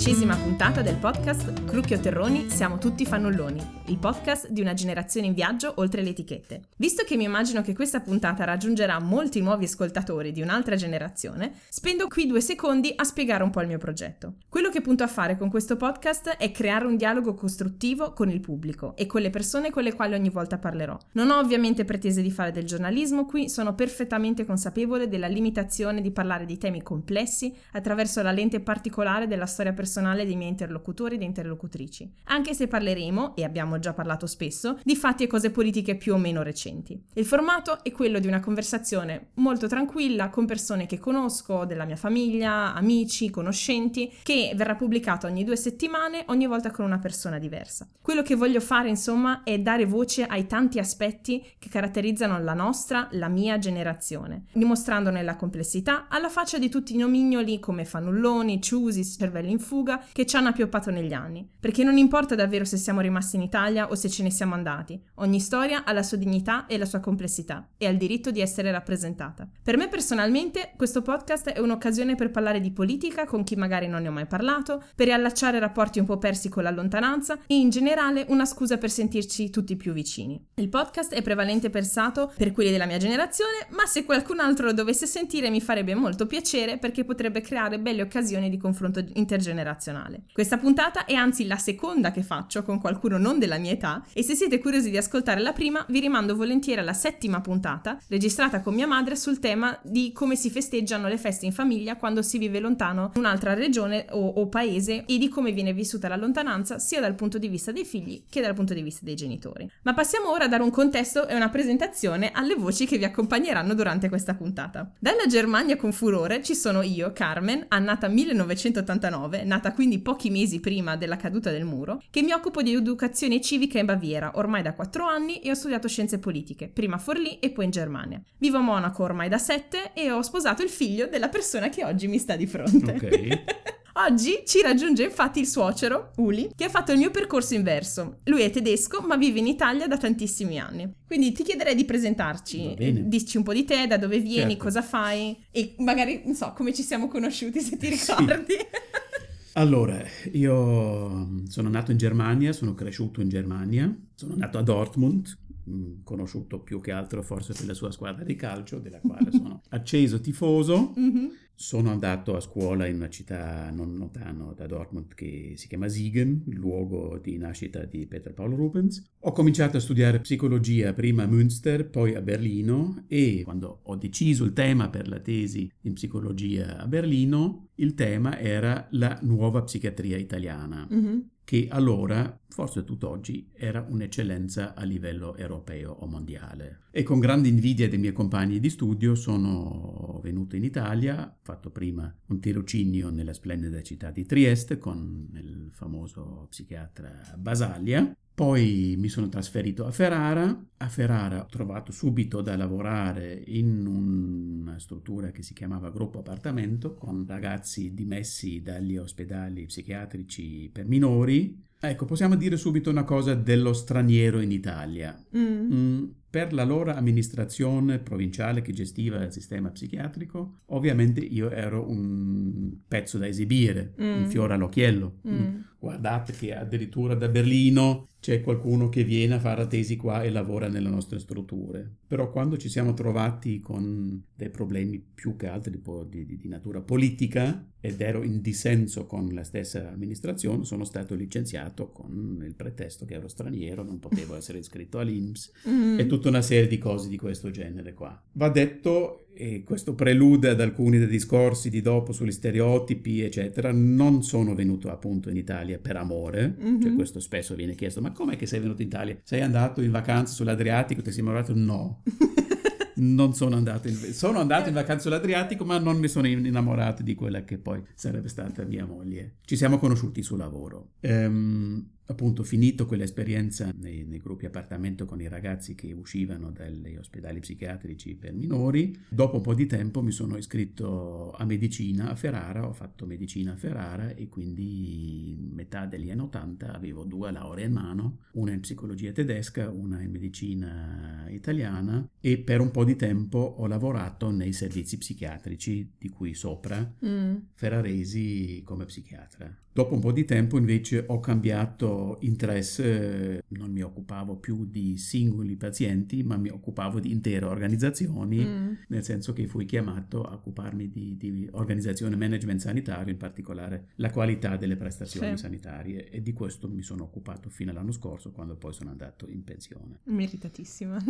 quattordicesima puntata del podcast Crucchio Terroni Siamo tutti fannulloni, il podcast di una generazione in viaggio oltre le etichette. Visto che mi immagino che questa puntata raggiungerà molti nuovi ascoltatori di un'altra generazione, spendo qui due secondi a spiegare un po' il mio progetto. Quello che punto a fare con questo podcast è creare un dialogo costruttivo con il pubblico e con le persone con le quali ogni volta parlerò. Non ho ovviamente pretese di fare del giornalismo qui, sono perfettamente consapevole della limitazione di parlare di temi complessi attraverso la lente particolare della storia personale dei miei interlocutori ed interlocutrici, anche se parleremo, e abbiamo già parlato spesso, di fatti e cose politiche più o meno recenti. Il formato è quello di una conversazione molto tranquilla con persone che conosco, della mia famiglia, amici, conoscenti, che verrà pubblicata ogni due settimane, ogni volta con una persona diversa. Quello che voglio fare, insomma, è dare voce ai tanti aspetti che caratterizzano la nostra, la mia generazione, dimostrandone la complessità alla faccia di tutti i nomignoli come fannulloni, ciusi, cervelli in fuga che ci hanno appioppato negli anni. Perché non importa davvero se siamo rimasti in Italia o se ce ne siamo andati, ogni storia ha la sua dignità e la sua complessità e ha il diritto di essere rappresentata. Per me personalmente questo podcast è un'occasione per parlare di politica con chi magari non ne ho mai parlato, per riallacciare rapporti un po' persi con la lontananza e in generale una scusa per sentirci tutti più vicini. Il podcast è prevalente pensato per quelli della mia generazione, ma se qualcun altro lo dovesse sentire mi farebbe molto piacere perché potrebbe creare belle occasioni di confronto intergenerazionale. Questa puntata è anzi la seconda che faccio con qualcuno non della mia età e se siete curiosi di ascoltare la prima vi rimando volentieri alla settima puntata registrata con mia madre sul tema di come si festeggiano le feste in famiglia quando si vive lontano in un'altra regione o, o paese e di come viene vissuta la lontananza sia dal punto di vista dei figli che dal punto di vista dei genitori. Ma passiamo ora a dare un contesto e una presentazione alle voci che vi accompagneranno durante questa puntata. Dalla Germania con furore ci sono io, Carmen, annata 1989, nata quindi pochi mesi prima della caduta del muro, che mi occupo di educazione civica in Baviera ormai da 4 anni e ho studiato scienze politiche, prima a Forlì e poi in Germania. Vivo a Monaco ormai da 7 e ho sposato il figlio della persona che oggi mi sta di fronte. Ok. Oggi ci raggiunge infatti il suocero, Uli, che ha fatto il mio percorso inverso. Lui è tedesco, ma vive in Italia da tantissimi anni. Quindi ti chiederei di presentarci, eh, dici un po' di te, da dove vieni, Certo. cosa fai e magari, non so, come ci siamo conosciuti, se ti Sì. Allora, io sono nato in Germania, sono cresciuto in Germania, sono nato a Dortmund, mh, conosciuto più che altro forse per la sua squadra di calcio, della quale sono acceso tifoso. Mhm. Sono andato a scuola in una città non lontano da Dortmund che si chiama Siegen, luogo di nascita di Peter Paul Rubens. Ho cominciato a studiare psicologia prima a Münster, poi a Berlino e quando ho deciso il tema per la tesi in psicologia a Berlino, il tema era la nuova psichiatria italiana Mhm. Che allora, forse tutt'oggi, era un'eccellenza a livello europeo o mondiale. E con grande invidia dei miei compagni di studio sono venuto in Italia, ho fatto prima un tirocinio nella splendida città di Trieste con il famoso psichiatra Basaglia. Poi mi sono trasferito a Ferrara. A Ferrara ho trovato subito da lavorare in una struttura che si chiamava gruppo appartamento con ragazzi dimessi dagli ospedali psichiatrici per minori. Ecco, possiamo dire subito una cosa dello straniero in Italia. Mm. Mm, per la loro amministrazione provinciale che gestiva il sistema psichiatrico, ovviamente io ero un pezzo da esibire, Mm. un fiore all'occhiello. Mm. Guardate che addirittura da Berlino c'è qualcuno che viene a fare la tesi qua e lavora nelle nostre strutture. Però quando ci siamo trovati con dei problemi più che altro po- di- di- di natura politica ed ero in dissenso con la stessa amministrazione, sono stato licenziato con il pretesto che ero straniero, non potevo essere iscritto all'INPS Mm. e tutta una serie di cose di questo genere qua. Va detto, e questo prelude ad alcuni dei discorsi di dopo sugli stereotipi, eccetera, non sono venuto appunto in Italia per amore, Mhm. cioè questo spesso viene chiesto, ma com'è che sei venuto in Italia? Sei andato in vacanza sull'Adriatico, ti sei innamorato? No. Non sono andato in, sono andato in vacanza sull'Adriatico, ma non mi sono innamorato di quella che poi sarebbe stata mia moglie. Ci siamo conosciuti sul lavoro. Ehm, appunto finito quell'esperienza nei, nei, gruppi appartamento con i ragazzi che uscivano dagli ospedali psichiatrici per minori, dopo un po' di tempo mi sono iscritto a medicina a Ferrara, ho fatto medicina a Ferrara e quindi in metà degli anni 80 avevo due lauree in mano, una in psicologia tedesca, una in medicina italiana e per un po' di tempo ho lavorato nei servizi psichiatrici di cui sopra, mm. ferraresi come psichiatra. Dopo un po' di tempo invece ho cambiato interesse, non mi occupavo più di singoli pazienti, ma mi occupavo di intere organizzazioni, mm. nel senso che fui chiamato a occuparmi di, di, organizzazione management sanitario, in particolare la qualità delle prestazioni sì. sanitarie e di questo mi sono occupato fino all'anno scorso quando poi sono andato in pensione. Meritatissima.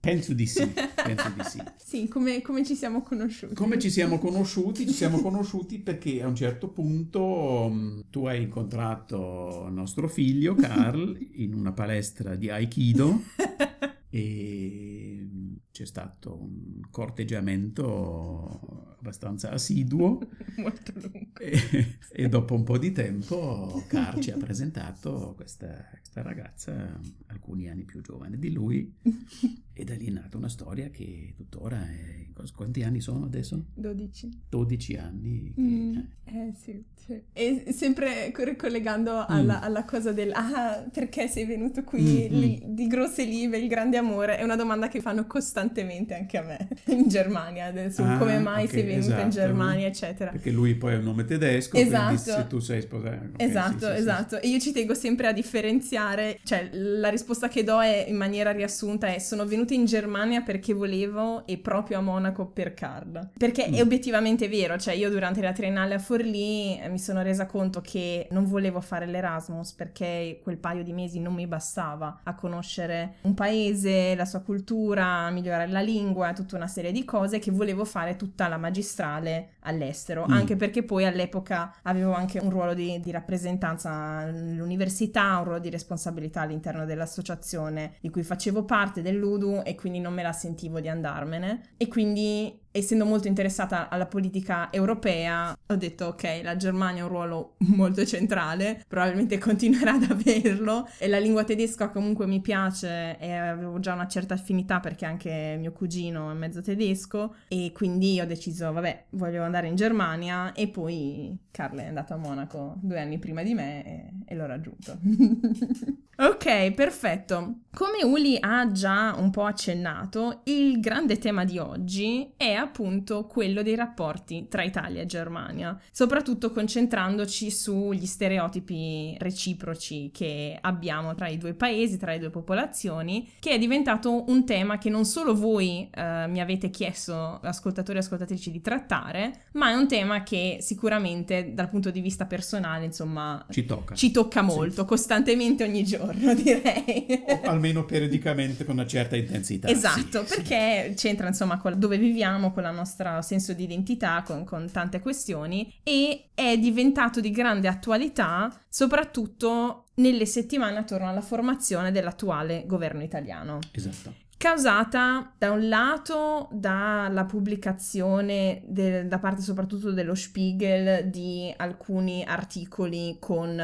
penso di sì, penso di sì. Sì, come, come ci siamo conosciuti? Come ci siamo conosciuti? Ci siamo conosciuti perché a un certo punto tu hai incontrato nostro figlio Carl in una palestra di Aikido. E c'è stato un corteggiamento abbastanza assiduo. Molto lungo. E, e, dopo un po' di tempo Carl ci ha presentato questa, questa ragazza alcuni anni più giovane di lui e da lì è nata una storia che tuttora è... Quanti anni sono adesso? 12. 12 anni. Che, mm, eh sì, sì. E sempre ricollegando alla, mm. alla, cosa del ah, perché sei venuto qui mm, li, di grosse live, il grande amore, è una domanda che fanno costantemente anche a me in Germania, su ah, come mai okay, sei venuto esatto. in Germania, eccetera. Perché lui poi è un nome tedesco, esatto. se tu sei sposato. Okay, esatto, sì, esatto. Sì, e io ci tengo sempre a differenziare, cioè la risposta che do è in maniera riassunta è sono venuta venuta in Germania perché volevo e proprio a Monaco per Card. Perché mm. è obiettivamente vero, cioè io durante la triennale a Forlì eh, mi sono resa conto che non volevo fare l'Erasmus perché quel paio di mesi non mi bastava a conoscere un paese, la sua cultura, a migliorare la lingua, tutta una serie di cose che volevo fare tutta la magistrale all'estero, mm. anche perché poi all'epoca avevo anche un ruolo di, di rappresentanza all'università, un ruolo di responsabilità all'interno dell'associazione di cui facevo parte, dell'UDU e quindi non me la sentivo di andarmene e quindi essendo molto interessata alla politica europea, ho detto ok, la Germania ha un ruolo molto centrale, probabilmente continuerà ad averlo. E la lingua tedesca comunque mi piace e avevo già una certa affinità perché anche mio cugino è mezzo tedesco. E quindi ho deciso, vabbè, voglio andare in Germania. E poi Carla è andata a Monaco due anni prima di me e, e l'ho raggiunto. ok, perfetto. Come Uli ha già un po' accennato, il grande tema di oggi è appunto quello dei rapporti tra Italia e Germania, soprattutto concentrandoci sugli stereotipi reciproci che abbiamo tra i due paesi, tra le due popolazioni, che è diventato un tema che non solo voi eh, mi avete chiesto, ascoltatori e ascoltatrici, di trattare, ma è un tema che sicuramente dal punto di vista personale, insomma, ci tocca, ci tocca molto, sì. costantemente ogni giorno, direi. O almeno periodicamente con una certa intensità. Esatto, sì, perché sì. c'entra insomma con dove viviamo, con il nostro senso di identità, con, con tante questioni e è diventato di grande attualità soprattutto nelle settimane attorno alla formazione dell'attuale governo italiano. Esatto causata da un lato dalla pubblicazione de- da parte soprattutto dello Spiegel di alcuni articoli con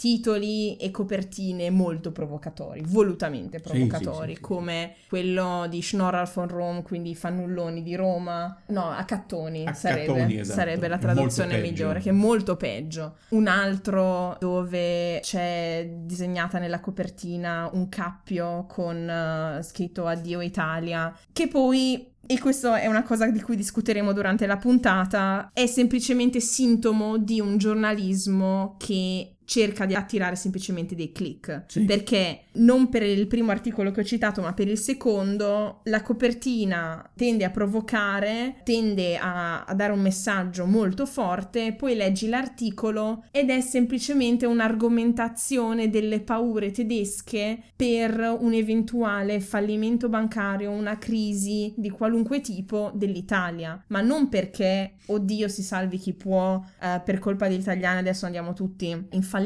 titoli e copertine molto provocatori, volutamente provocatori, sì, sì, sì, come quello di Schnorral von Rom, quindi fannulloni di Roma, no, a Cattoni, a sarebbe, esatto. sarebbe, la traduzione migliore, che è molto peggio. Un altro dove c'è disegnata nella copertina un cappio con uh, scritto Addio Italia, che poi e questo è una cosa di cui discuteremo durante la puntata, è semplicemente sintomo di un giornalismo che cerca di attirare semplicemente dei click. Sì. Perché non per il primo articolo che ho citato, ma per il secondo, la copertina tende a provocare, tende a, a dare un messaggio molto forte, poi leggi l'articolo ed è semplicemente un'argomentazione delle paure tedesche per un eventuale fallimento bancario, una crisi di qualunque tipo dell'Italia, ma non perché, oddio si salvi chi può, eh, per colpa degli italiani adesso andiamo tutti in fallimento,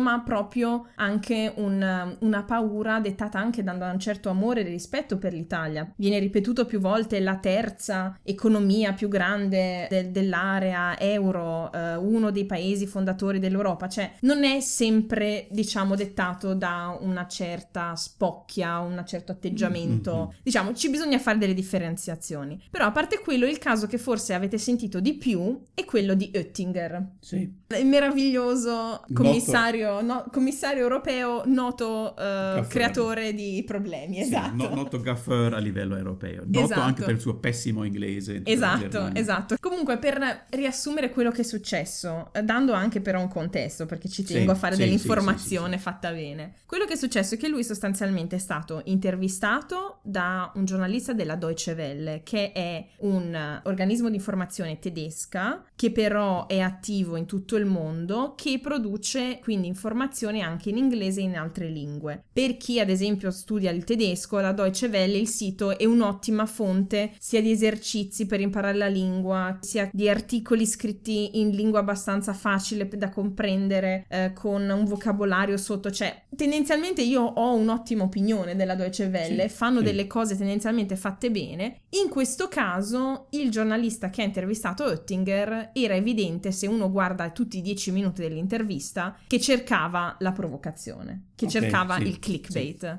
ma proprio anche un, una paura dettata anche da un certo amore e rispetto per l'Italia. Viene ripetuto più volte la terza economia più grande de- dell'area euro, eh, uno dei paesi fondatori dell'Europa, cioè non è sempre, diciamo, dettato da una certa spocchia, un certo atteggiamento. Mm-hmm. Diciamo, ci bisogna fare delle differenziazioni. Però a parte quello, il caso che forse avete sentito di più è quello di Oettinger. Sì. Il meraviglioso commissario, no, commissario europeo noto uh, creatore di problemi, esatto. Sì, no, noto gaffer a livello europeo, noto esatto. anche per il suo pessimo inglese. Esatto, esatto. Comunque per riassumere quello che è successo, eh, dando anche però un contesto, perché ci tengo sì, a fare sì, dell'informazione fatta bene. Quello che è successo è che lui sostanzialmente è stato intervistato da un giornalista della Deutsche Welle, che è un organismo di informazione tedesca, che però è attivo in tutto il mondo, che produce quindi informazioni anche in inglese e in altre lingue. Per chi ad esempio studia il tedesco, la Deutsche Welle, il sito è un'ottima fonte sia di esercizi per imparare la lingua, sia di articoli scritti in lingua abbastanza facile da comprendere, eh, con un vocabolario sotto, cioè tendenzialmente io ho un'ottima opinione della Deutsche Welle, sì, fanno sì. delle cose tendenzialmente fatte bene. In questo caso il giornalista che ha intervistato Oettinger era evidente se uno guarda tutti i dieci minuti dell'intervista che cercava la provocazione, che okay, cercava sì, il clickbait.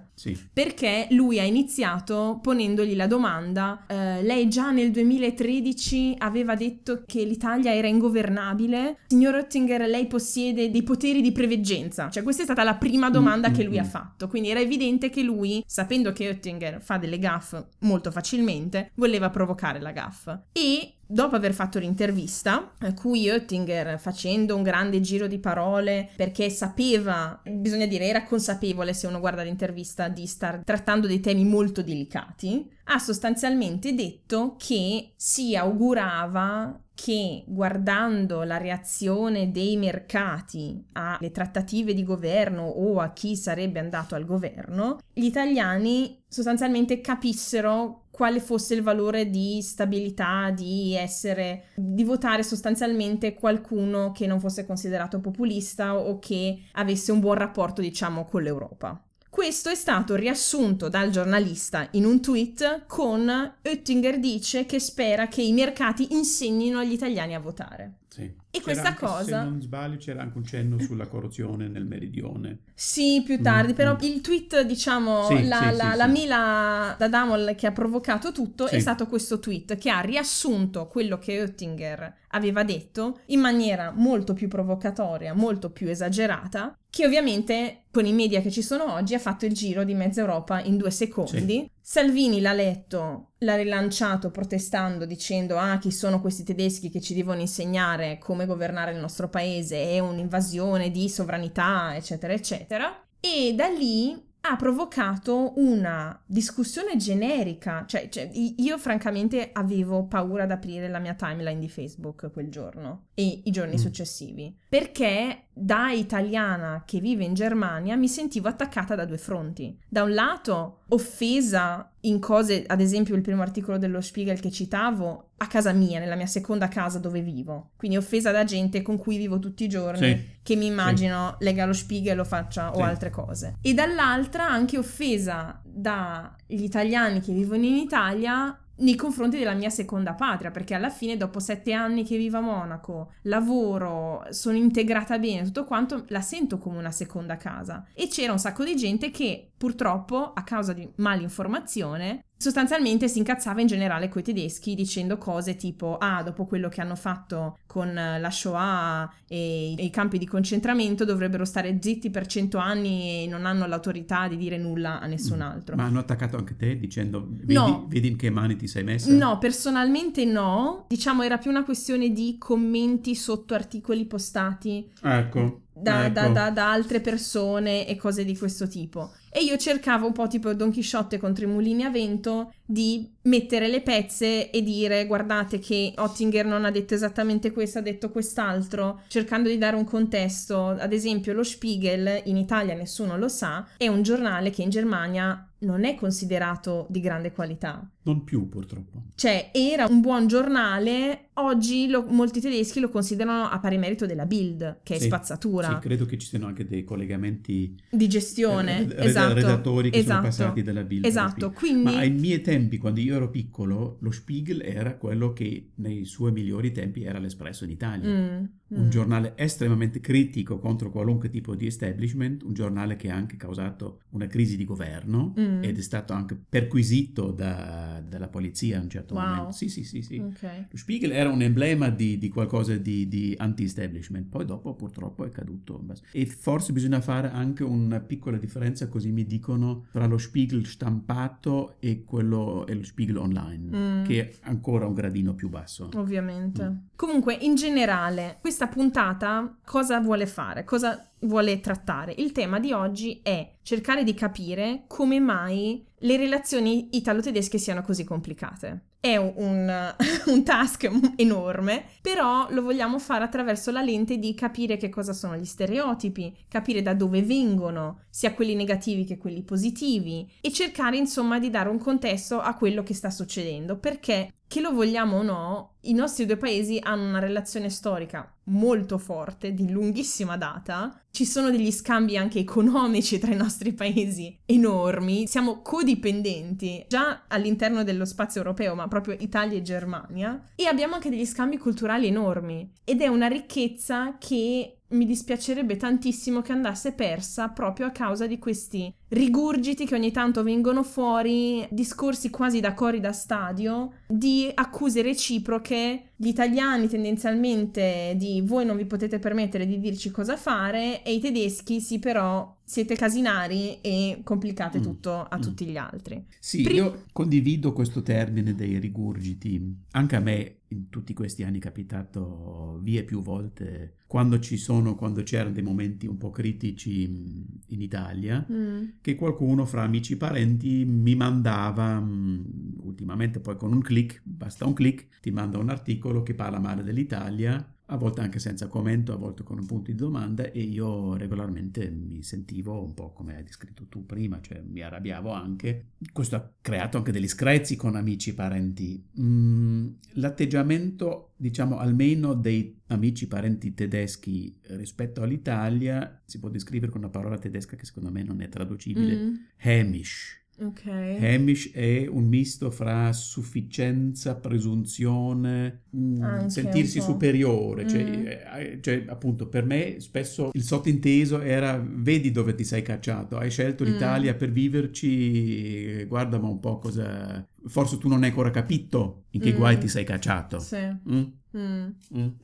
Perché lui ha iniziato ponendogli la domanda, eh, lei già nel 2013 aveva detto che l'Italia era ingovernabile, signor Oettinger lei possiede dei poteri di preveggenza, cioè questa è stata la prima domanda domanda che lui ha fatto. Quindi era evidente che lui, sapendo che Oettinger fa delle gaffe molto facilmente, voleva provocare la gaffa. E dopo aver fatto l'intervista, a cui Oettinger, facendo un grande giro di parole, perché sapeva, bisogna dire, era consapevole se uno guarda l'intervista di star trattando dei temi molto delicati, ha sostanzialmente detto che si augurava che guardando la reazione dei mercati alle trattative di governo o a chi sarebbe andato al governo, gli italiani sostanzialmente capissero quale fosse il valore di stabilità, di essere, di votare sostanzialmente qualcuno che non fosse considerato populista o che avesse un buon rapporto, diciamo, con l'Europa. Questo è stato riassunto dal giornalista in un tweet con Oettinger dice che spera che i mercati insegnino agli italiani a votare. Sì. E c'era questa anche, cosa... Se non sbaglio c'era anche un cenno sulla corruzione nel meridione. Sì, più tardi, mm, però mm. il tweet, diciamo, sì, la, sì, la, sì, la Mila da Damol che ha provocato tutto è stato questo tweet che ha riassunto quello che Oettinger aveva detto in maniera molto più provocatoria, molto più esagerata, che ovviamente con i media che ci sono oggi ha fatto il giro di mezza Europa in due secondi. Salvini l'ha letto, l'ha rilanciato protestando dicendo ah chi sono questi tedeschi che ci devono insegnare come governare il nostro paese, è un'invasione di sovranità eccetera eccetera e da lì ha provocato una discussione generica, cioè, cioè, io francamente avevo paura ad aprire la mia timeline di Facebook quel giorno e i giorni mm. successivi, perché da italiana che vive in Germania mi sentivo attaccata da due fronti. Da un lato offesa in cose, ad esempio il primo articolo dello Spiegel che citavo, a casa mia, nella mia seconda casa dove vivo. Quindi offesa da gente con cui vivo tutti i giorni, sì, che mi immagino sì. lega lo Spiegel o faccia sì. o altre cose. E dall'altra anche offesa dagli italiani che vivono in Italia nei confronti della mia seconda patria, perché alla fine dopo sette anni che vivo a Monaco, lavoro, sono integrata bene, tutto quanto, la sento come una seconda casa. E c'era un sacco di gente che purtroppo, a causa di malinformazione, sostanzialmente si incazzava in generale coi tedeschi dicendo cose tipo ah dopo quello che hanno fatto con la Shoah e i campi di concentramento dovrebbero stare zitti per cento anni e non hanno l'autorità di dire nulla a nessun mm. altro. Ma hanno attaccato anche te dicendo vedi, no. vedi in che mani ti sei messa? No, personalmente no, diciamo era più una questione di commenti sotto articoli postati. Ecco. Da, ecco. da, da, da altre persone e cose di questo tipo. E io cercavo un po' tipo Don Chisciotte contro i mulini a vento di mettere le pezze e dire guardate che Ottinger non ha detto esattamente questo, ha detto quest'altro, cercando di dare un contesto. Ad esempio lo Spiegel, in Italia nessuno lo sa, è un giornale che in Germania non è considerato di grande qualità Non più purtroppo. Cioè, era un buon giornale, oggi lo- molti tedeschi lo considerano a pari merito della Bild, che è Sì, spazzatura Sì, credo che ci siano anche dei collegamenti di gestione. eh, esatto. redattori che esatto. sono passati dalla Bild. Esatto, quindi... Ma ai miei tempi, quando io ero piccolo, lo Spiegel era quello che nei suoi migliori tempi era l'Espresso in Italia. Mm, Un mm. giornale estremamente critico contro qualunque tipo di establishment, un giornale che ha anche causato una crisi di governo Mm. ed è stato anche perquisito da- dalla polizia a un certo Wow. momento. Sì, sì, sì, sì. Ok. Lo Spiegel era un emblema di, di qualcosa di, di anti-establishment, poi dopo purtroppo è caduto. E forse bisogna fare anche una piccola differenza, così mi dicono, tra lo Spiegel stampato e, quello, e lo Spiegel online, Mm. che è ancora un gradino più basso. Ovviamente. Mm. Comunque, in generale, questa puntata cosa vuole fare? Cosa vuole trattare? Il tema di oggi è cercare di capire come mai le relazioni italo-tedesche siano così complicate. È un, un- task enorme, però lo vogliamo fare attraverso la lente di capire che cosa sono gli stereotipi, capire da dove vengono, sia quelli negativi che quelli positivi, e cercare insomma di dare un contesto a quello che sta succedendo, perché che lo vogliamo o no, i nostri due paesi hanno una relazione storica molto forte, di lunghissima data. Ci sono degli scambi anche economici tra i nostri paesi enormi. Siamo codipendenti già all'interno dello spazio europeo, ma proprio Italia e Germania. E abbiamo anche degli scambi culturali enormi. Ed è una ricchezza che mi dispiacerebbe tantissimo che andasse persa proprio a causa di questi rigurgiti che ogni tanto vengono fuori, discorsi quasi da cori da stadio, di accuse reciproche, gli italiani tendenzialmente di voi non vi potete permettere di dirci cosa fare e i tedeschi sì però siete casinari e complicate Mm, tutto a mm. tutti gli altri. Sì, Pri- io condivido questo termine dei rigurgiti. Anche a me in tutti questi anni è capitato vie più volte quando ci sono, quando c'erano dei momenti un po' critici mh, in Italia, Mm, che qualcuno fra amici e parenti mi mandava, mh, ultimamente poi con un click, basta un click, ti manda un articolo che parla male dell'Italia, a volte anche senza commento, a volte con un punto di domanda e io regolarmente mi sentivo un po' come hai descritto tu prima, cioè mi arrabbiavo anche. Questo ha creato anche degli screzi con amici e parenti. Mm, l'atteggiamento, diciamo, almeno dei amici parenti tedeschi rispetto all'Italia si può descrivere con una parola tedesca che secondo me non è traducibile, mm, Hamish. Ok. Hamish è un misto fra sufficienza, presunzione, mm, Anche sentirsi superiore. Cioè, Mm. eh, cioè, appunto, per me spesso il sottinteso era vedi dove ti sei cacciato, hai scelto Mm. l'Italia per viverci, guarda ma un po' cosa... Forse tu non hai ancora capito in che Mm. guai ti sei cacciato. Sì. Mm? mm. Mm,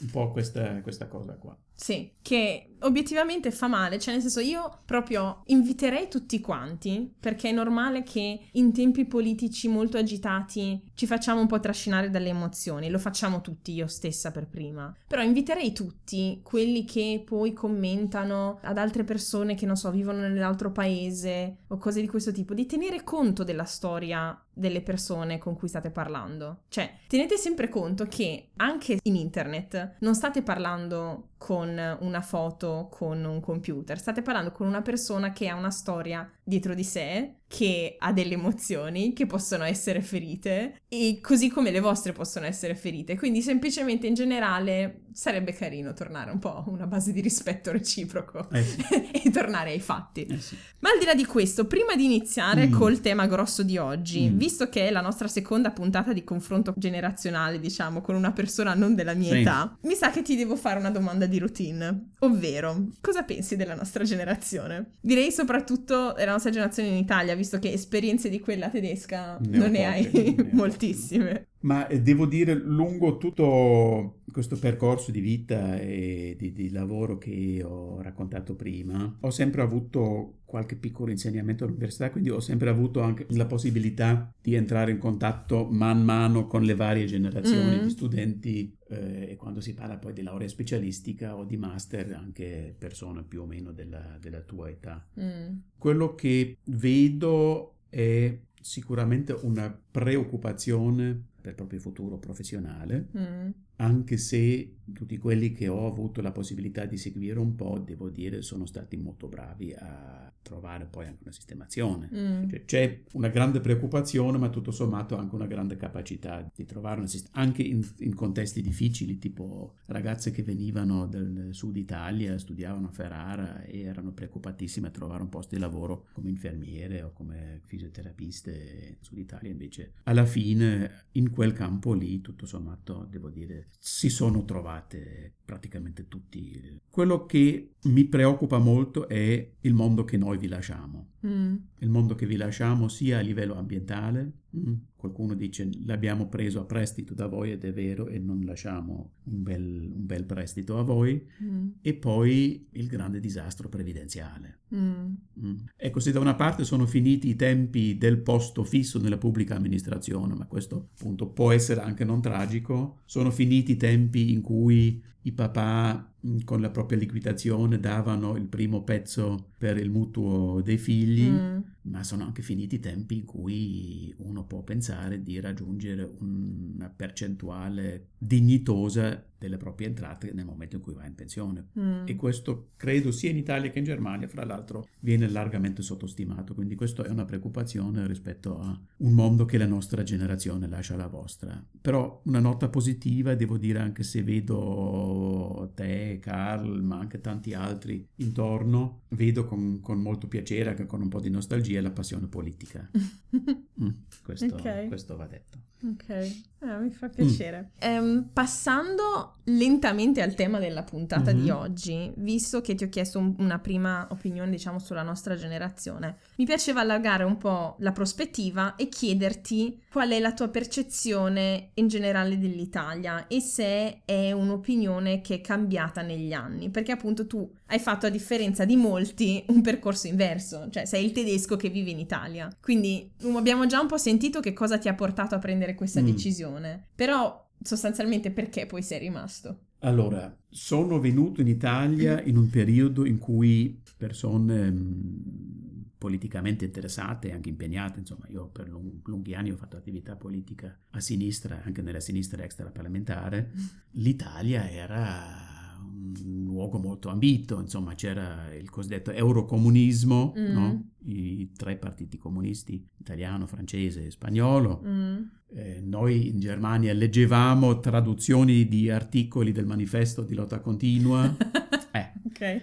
Un po' questa, questa cosa qua. Sì, che obiettivamente fa male, cioè nel senso io proprio inviterei tutti quanti, perché è normale che in tempi politici molto agitati ci facciamo un po' trascinare dalle emozioni, lo facciamo tutti, io stessa per prima, però inviterei tutti, quelli che poi commentano ad altre persone che non so, vivono nell'altro paese o cose di questo tipo, di tenere conto della storia delle persone con cui state parlando. Cioè, tenete sempre conto che anche in internet non state parlando con una foto, con un computer, state parlando con una persona che ha una storia dietro di sé, che ha delle emozioni che possono essere ferite e così come le vostre possono essere ferite. Quindi semplicemente in generale sarebbe carino tornare un po' a una base di rispetto reciproco Eh sì, e tornare ai fatti. eh sì. Ma al di là di questo, prima di iniziare Mm. col tema grosso di oggi, Mm. visto che è la nostra seconda puntata di confronto generazionale, diciamo, con una persona non della mia Sì. età, mi sa che ti devo fare una domanda di routine, ovvero, cosa pensi della nostra generazione? Direi soprattutto della nostra generazione in Italia, visto che esperienze di quella tedesca Ne non ne poche, hai ne moltissime. Ma eh, devo dire, lungo tutto questo percorso di vita e di, di lavoro che ho raccontato prima, ho sempre avuto qualche piccolo insegnamento all'università, quindi ho sempre avuto anche la possibilità di entrare in contatto man mano con le varie generazioni Mm. di studenti eh, e quando si parla poi di laurea specialistica o di master, anche persone più o meno della, della tua età. Mm. Quello che vedo è sicuramente una preoccupazione per il proprio futuro professionale, Mm. Anche se tutti quelli che ho avuto la possibilità di seguire un po', devo dire, sono stati molto bravi a trovare poi anche una sistemazione. Mm. Cioè, c'è una grande preoccupazione, ma tutto sommato anche una grande capacità di trovare una sistemazione, anche in, in, contesti difficili, tipo ragazze che venivano dal sud Italia, studiavano a Ferrara e erano preoccupatissime a trovare un posto di lavoro come infermiere o come fisioterapiste in sud Italia, invece alla fine in quel campo lì, tutto sommato, devo dire, si sono trovate praticamente tutti. Quello che mi preoccupa molto è il mondo che noi vi lasciamo. Mm. Il mondo che vi lasciamo sia a livello ambientale. Qualcuno dice l'abbiamo preso a prestito da voi ed è vero e non lasciamo un bel, un bel prestito a voi, mm. e poi il grande disastro previdenziale. Mm. Mm. Ecco, se da una parte sono finiti i tempi del posto fisso nella pubblica amministrazione, ma questo appunto può essere anche non tragico, sono finiti i tempi in cui i papà con la propria liquidazione davano il primo pezzo per il mutuo dei figli, mm. ma sono anche finiti i tempi in cui uno può pensare di raggiungere una percentuale dignitosa delle proprie entrate nel momento in cui va in pensione. Mm. E questo credo sia in Italia che in Germania, fra l'altro, viene largamente sottostimato. Quindi questa è una preoccupazione rispetto a un mondo che la nostra generazione lascia alla vostra. Però una nota positiva, devo dire, anche se vedo te, Carl, ma anche tanti altri intorno, vedo con, con molto piacere, anche con un po' di nostalgia, la passione politica. mm, questo, okay. questo va detto. Ok, eh, mi fa piacere. Mm. Ehm, passando lentamente al tema della puntata mm-hmm. di oggi, visto che ti ho chiesto un, una prima opinione, diciamo, sulla nostra generazione, mi piaceva allargare un po' la prospettiva e chiederti qual è la tua percezione in generale dell'Italia e se è un'opinione che è cambiata negli anni, perché appunto tu hai fatto a differenza di molti un percorso inverso, cioè sei il tedesco che vive in Italia. Quindi abbiamo già un po' sentito che cosa ti ha portato a prendere questa mm. decisione, però sostanzialmente perché poi sei rimasto? Allora, sono venuto in Italia in un periodo in cui persone mh, mm, politicamente interessate e anche impegnate, insomma io per lung- lunghi anni ho fatto attività politica a sinistra, anche nella sinistra extraparlamentare, mm. l'Italia era un luogo molto ambito, insomma c'era il cosiddetto eurocomunismo, mm. no? i tre partiti comunisti, italiano, francese e spagnolo. Mm. Eh, noi in Germania leggevamo traduzioni di articoli del manifesto di lotta continua. eh, okay.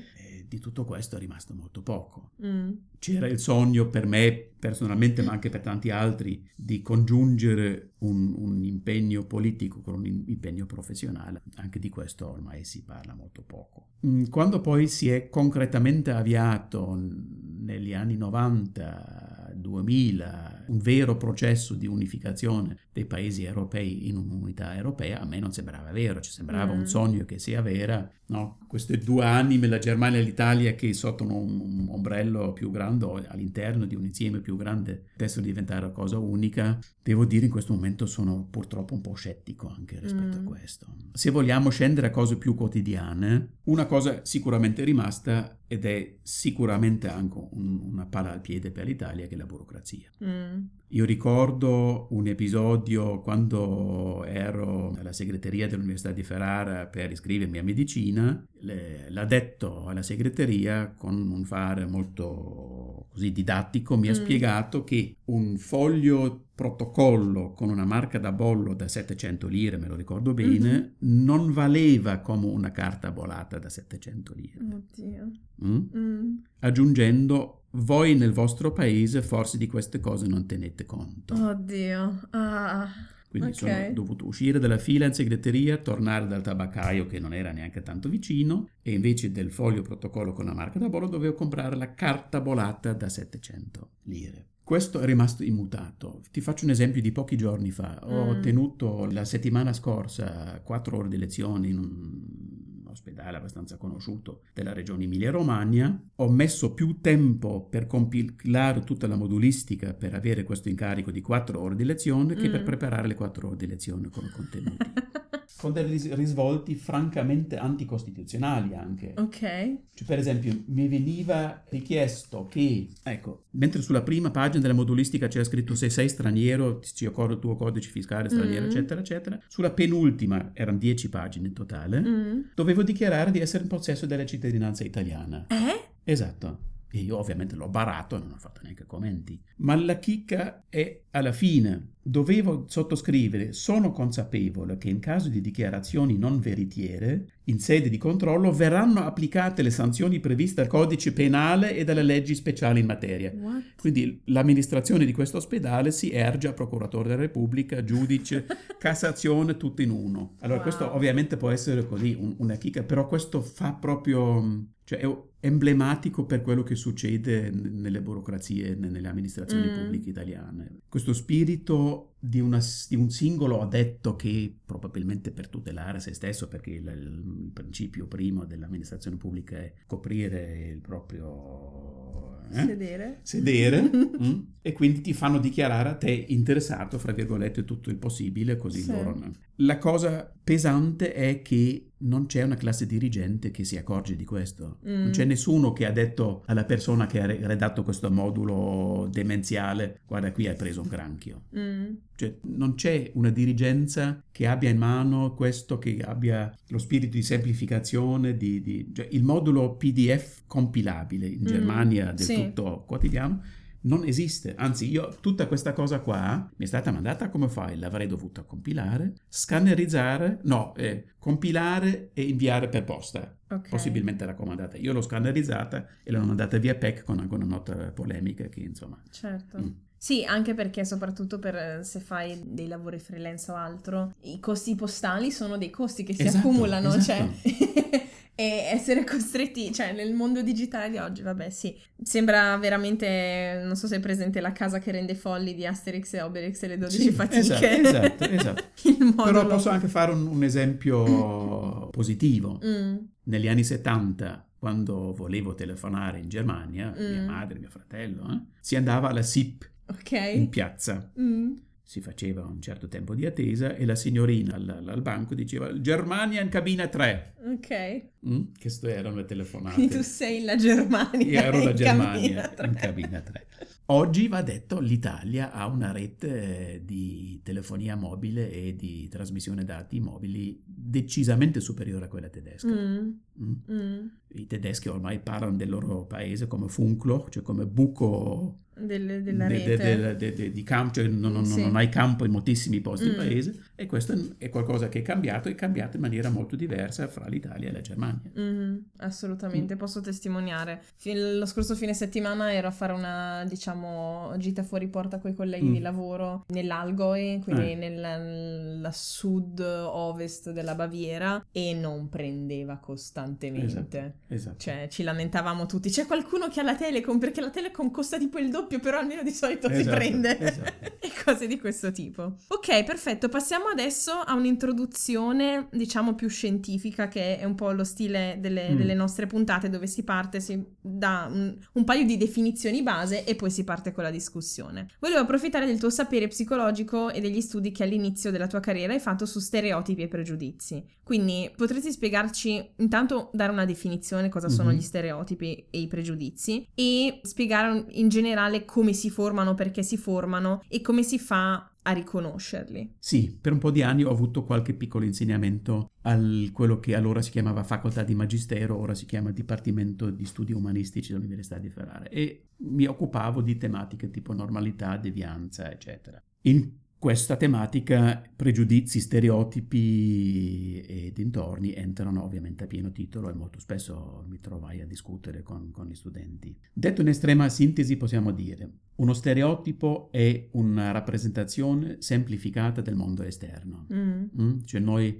Di tutto questo è rimasto molto poco. Mm c'era il sogno per me personalmente, ma anche per tanti altri, di congiungere un, un, impegno politico con un impegno professionale. Anche di questo ormai si parla molto poco. Mm, quando poi si è concretamente avviato negli anni 90, 2000, un vero processo di unificazione dei paesi europei in un'unità europea, a me non sembrava vero, ci sembrava mm. un sogno che sia vera. No? Queste due anime, la Germania e l'Italia, che sotto un, ombrello più grande all'interno di un insieme più grande potessero diventare una cosa unica, devo dire in questo momento sono purtroppo un po' scettico anche rispetto mm. a questo. Se vogliamo scendere a cose più quotidiane, una cosa sicuramente rimasta ed è sicuramente anche un, una pala al piede per l'Italia che è la burocrazia. Mm. Io ricordo un episodio quando ero alla segreteria dell'Università di Ferrara per iscrivermi a medicina, l'ha detto alla segreteria con un fare molto così didattico, mi mm. ha spiegato che un foglio protocollo con una marca da bollo da 700 lire, me lo ricordo bene, mm-hmm. non valeva come una carta bolata da 700 lire. Oddio. Mm? Mm. Aggiungendo, voi nel vostro paese forse di queste cose non tenete conto. Oddio. Ah. Quindi okay. sono dovuto uscire dalla fila in segreteria, tornare dal tabaccaio che non era neanche tanto vicino e invece del foglio protocollo con la marca da bollo dovevo comprare la carta bolata da 700 lire. Questo è rimasto immutato. Ti faccio un esempio di pochi giorni fa. Ho mm. tenuto la settimana scorsa quattro ore di lezione in un ospedale abbastanza conosciuto della regione Emilia-Romagna. Ho messo più tempo per compilare tutta la modulistica per avere questo incarico di quattro ore di lezione che mm. per preparare le quattro ore di lezione con contenuti. con dei ris- risvolti francamente anticostituzionali anche. Ok. Cioè, per esempio, mi veniva richiesto che, ecco, mentre sulla prima pagina della modulistica c'era scritto se sei straniero, ci occorre il tuo codice fiscale straniero, Mm. eccetera, eccetera, sulla penultima, erano dieci pagine in totale, Mm. dovevo dichiarare di essere in possesso della cittadinanza italiana. Eh? Esatto. E io ovviamente l'ho barato e non ho fatto neanche commenti. Ma la chicca è alla fine. Dovevo sottoscrivere, sono consapevole che in caso di dichiarazioni non veritiere, in sede di controllo, verranno applicate le sanzioni previste dal codice penale e dalle leggi speciali in materia. What? Quindi l'amministrazione di questo ospedale si erge a procuratore della Repubblica, giudice, Cassazione, tutto in uno. Allora Wow. questo ovviamente può essere così un- una chicca, però questo fa proprio, cioè è emblematico per quello che succede nelle burocrazie, nelle amministrazioni Mm. pubbliche italiane. Questo spirito di, una di un singolo addetto che probabilmente per tutelare se stesso, perché il, il principio primo dell'amministrazione pubblica è coprire il proprio... eh? Sedere. sedere mm, e quindi ti fanno dichiarare a te interessato, fra virgolette, tutto il possibile, così Sì. loro no. La cosa pesante è che non c'è una classe dirigente che si accorge di questo. Mm. Non c'è nessuno che ha detto alla persona che ha re- redatto questo modulo demenziale, guarda qui hai preso un granchio. Mm. Cioè, non c'è una dirigenza che abbia in mano questo, che abbia lo spirito di semplificazione, di, di- cioè, il modulo PDF compilabile in Mm, Germania del sì. tutto quotidiano non esiste. Anzi, io tutta questa cosa qua mi è stata mandata come file, l'avrei dovuta compilare, scannerizzare, no, eh, compilare e inviare per posta. Ok. Possibilmente raccomandata. Io l'ho scannerizzata e l'ho mandata via PEC con anche una nota polemica che insomma... Certo. mm. Sì, anche perché soprattutto per eh, se fai dei lavori freelance o altro, i costi postali sono dei costi che si Esatto, accumulano, esatto. cioè e essere costretti, cioè nel mondo digitale di oggi, vabbè, sì, sembra veramente, non so se è presente la casa che rende folli di Asterix e Obelix e le 12 Sì, fatiche. esatto, esatto, esatto. Però posso anche fare un, un esempio positivo. Mm, Negli anni 70, quando volevo telefonare in Germania, mia Mm. madre, mio fratello, eh, si andava alla SIP in ok. piazza. Mm, Si faceva un certo tempo di attesa e la signorina al, al banco diceva Germania in cabina 3. ok. Mm? Queste erano le telefonate. Quindi tu sei in la Germania. Io ero la in Germania cabina in cabina 3. Oggi va detto l'Italia ha una rete di telefonia mobile e di trasmissione dati mobili decisamente superiore a quella tedesca. Mm, Mm. mm. I tedeschi ormai parlano del loro paese come Funkloch, cioè come buco Del- della de- rete. de- de- de- di campo, cioè non, non- Sì. non hai campo in moltissimi posti del Mm. paese e questo è qualcosa che è cambiato e è cambiato in maniera molto diversa fra l'Italia e la Germania. Mhm, assolutamente, posso testimoniare. Fi- lo scorso fine settimana ero a fare una, diciamo, gita fuori porta con i colleghi Mm. di lavoro nell'Algoe, quindi Eh. nella sud-ovest della Baviera, e non prendeva costantemente. Esatto. Cioè, ci lamentavamo tutti. C'è qualcuno che ha la Telecom perché la Telecom costa tipo il doppio, però almeno di solito si Esatto, prende. esatto. e cose di questo tipo. Ok, perfetto. Passiamo adesso a un'introduzione, diciamo, più scientifica, che è un po' lo stile delle, Mm. delle nostre puntate, dove si parte, si dà un, un paio di definizioni base e poi si parte con la discussione. Volevo approfittare del tuo sapere psicologico e degli studi che all'inizio della tua carriera hai fatto su stereotipi e pregiudizi. Quindi potresti spiegarci, intanto dare una definizione cosa sono Mhm. gli stereotipi e i pregiudizi e spiegare in generale come si formano, perché si formano e come si fa a riconoscerli. Sì, per un po' di anni ho avuto qualche piccolo insegnamento al quello che allora si chiamava facoltà di magistero, ora si chiama Dipartimento di Studi Umanistici dell'Università di Ferrara e mi occupavo di tematiche tipo normalità, devianza, eccetera. In questa tematica pregiudizi, stereotipi e dintorni entrano ovviamente a pieno titolo e molto spesso mi trovai a discutere con, con gli studenti. Detto in estrema sintesi possiamo dire uno stereotipo è una rappresentazione semplificata del mondo esterno. Mm, Mm? Cioè noi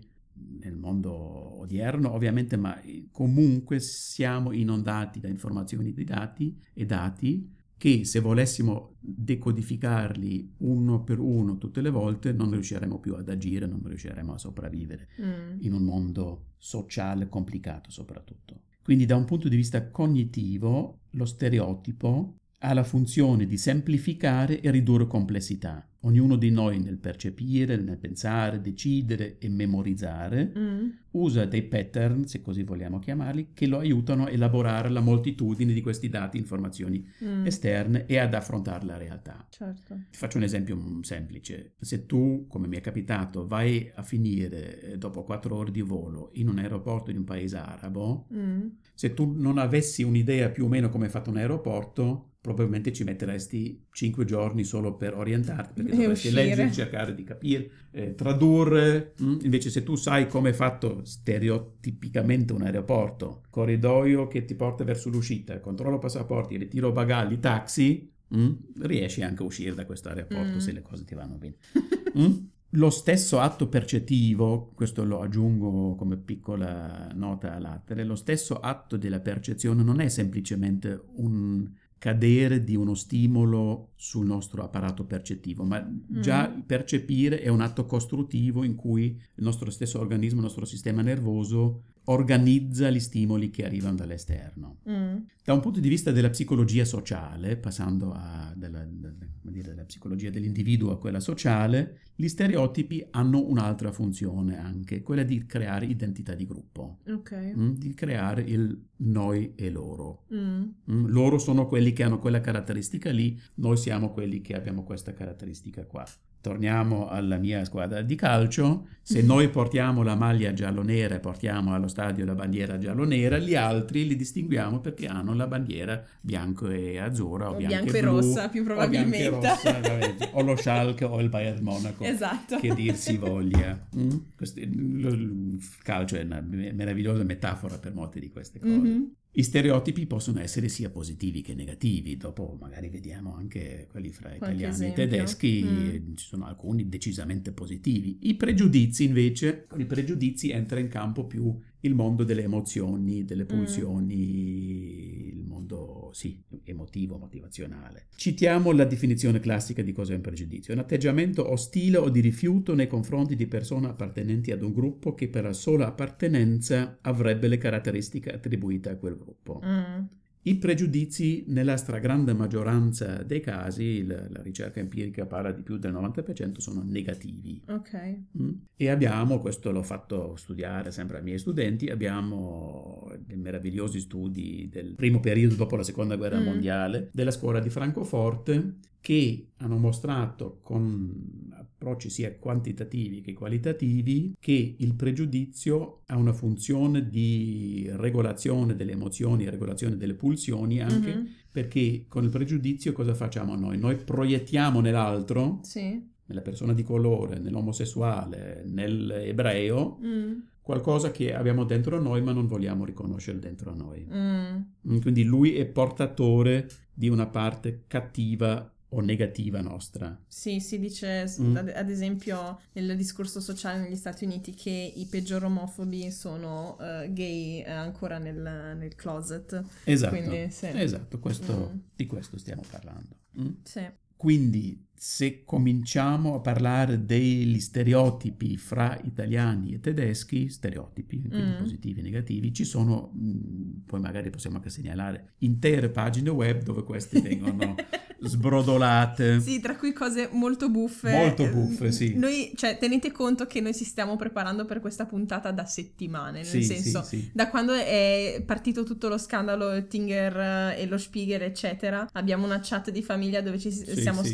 nel mondo odierno ovviamente, ma comunque siamo inondati da informazioni di dati e dati che se volessimo decodificarli uno per uno tutte le volte non riusciremo più ad agire, non riusciremo a sopravvivere mm, in un mondo sociale complicato soprattutto. Quindi da un punto di vista cognitivo lo stereotipo ha la funzione di semplificare e ridurre complessità. Ognuno di noi nel percepire, nel pensare, decidere e memorizzare Mm. usa dei pattern, se così vogliamo chiamarli, che lo aiutano a elaborare la moltitudine di questi dati, informazioni Mm. esterne e ad affrontare la realtà. Certo. Ti faccio un esempio mm, semplice. Se tu, come mi è capitato, vai a finire eh, dopo quattro ore di volo in un aeroporto di un paese arabo, Mm. se tu non avessi un'idea più o meno come è fatto un aeroporto, probabilmente ci metteresti cinque giorni solo per orientarti, perché dovresti uscire. leggere, cercare di capire, eh, tradurre. mm? Invece se tu sai come è fatto stereotipicamente un aeroporto, corridoio che ti porta verso l'uscita, controllo passaporti, ritiro bagagli, taxi, mm? riesci anche a uscire da questo aeroporto Mm. se le cose ti vanno bene. Mm? Lo stesso atto percettivo, questo lo aggiungo come piccola nota a latere, lo stesso atto della percezione non è semplicemente un cadere di uno stimolo sul nostro apparato percettivo, ma già percepire è un atto costruttivo in cui il nostro stesso organismo, il nostro sistema nervoso organizza gli stimoli che arrivano dall'esterno. Mm. Da un punto di vista della psicologia sociale, passando dalla, dalla- psicologia dell'individuo a quella sociale, gli stereotipi hanno un'altra funzione anche, quella di creare identità di gruppo, Ok. mm, di creare il noi e loro. Mm. Mm, Loro sono quelli che hanno quella caratteristica lì, noi siamo quelli che abbiamo questa caratteristica qua. Torniamo alla mia squadra di calcio, se noi portiamo la maglia giallo-nera e portiamo allo stadio la bandiera giallo-nera, gli altri li distinguiamo perché hanno la bandiera bianco e azzurra o, O bianco, bianco e blu, rossa, più o probabilmente. rossa, veramente, o lo Schalke o il Bayern Monaco Esatto. che dir si voglia. Mm? Questo- lo- il calcio è una meravigliosa metafora per molte di queste cose. Mhm. I stereotipi possono essere sia positivi che negativi, dopo magari vediamo anche quelli fra italiani e tedeschi, Mm. ci sono alcuni decisamente positivi. I pregiudizi invece, con i pregiudizi entra in campo più il mondo delle emozioni, delle Mm. pulsioni, il mondo sì, emotivo, motivazionale. Citiamo la definizione classica di cosa è un pregiudizio, un atteggiamento ostile o di rifiuto nei confronti di persone appartenenti ad un gruppo che per la sola appartenenza avrebbe le caratteristiche attribuite a quel gruppo. Mm. I pregiudizi, nella stragrande maggioranza dei casi, la, la ricerca empirica parla di più del 90%, sono negativi. Ok. Mm. E abbiamo, questo l'ho fatto studiare sempre ai miei studenti, abbiamo dei meravigliosi studi del primo periodo dopo la seconda guerra Mm. mondiale della scuola di Francoforte che hanno mostrato con approcci sia quantitativi che qualitativi che il pregiudizio ha una funzione di regolazione delle emozioni, regolazione delle pulsioni anche, Mhm. perché con il pregiudizio cosa facciamo noi? Noi proiettiamo nell'altro Sì. nella persona di colore, nell'omosessuale, nell'ebreo, Mm. qualcosa che abbiamo dentro noi ma non vogliamo riconoscere dentro noi. Mm, Quindi lui è portatore di una parte cattiva o negativa nostra. Sì, si dice Mm. ad, esempio nel discorso sociale negli Stati Uniti che i peggior omofobi sono eh, gay eh, ancora nel, nel closet. Esatto, Quindi, sì. esatto questo- Mm. di questo stiamo parlando. Mm? Sì. Quindi se cominciamo a parlare degli stereotipi fra italiani e tedeschi, stereotipi, quindi Mm. positivi e negativi, ci sono, mh, poi magari possiamo anche segnalare, intere pagine web dove queste vengono sbrodolate. Sì, tra cui cose molto buffe. Molto buffe, sì. Noi, cioè, tenete conto che noi ci stiamo preparando per questa puntata da settimane, nel Sì, senso, sì, sì. da quando è partito tutto lo scandalo Tinger eh, e lo Spiegel, eccetera, abbiamo una chat di famiglia dove ci siamo sì,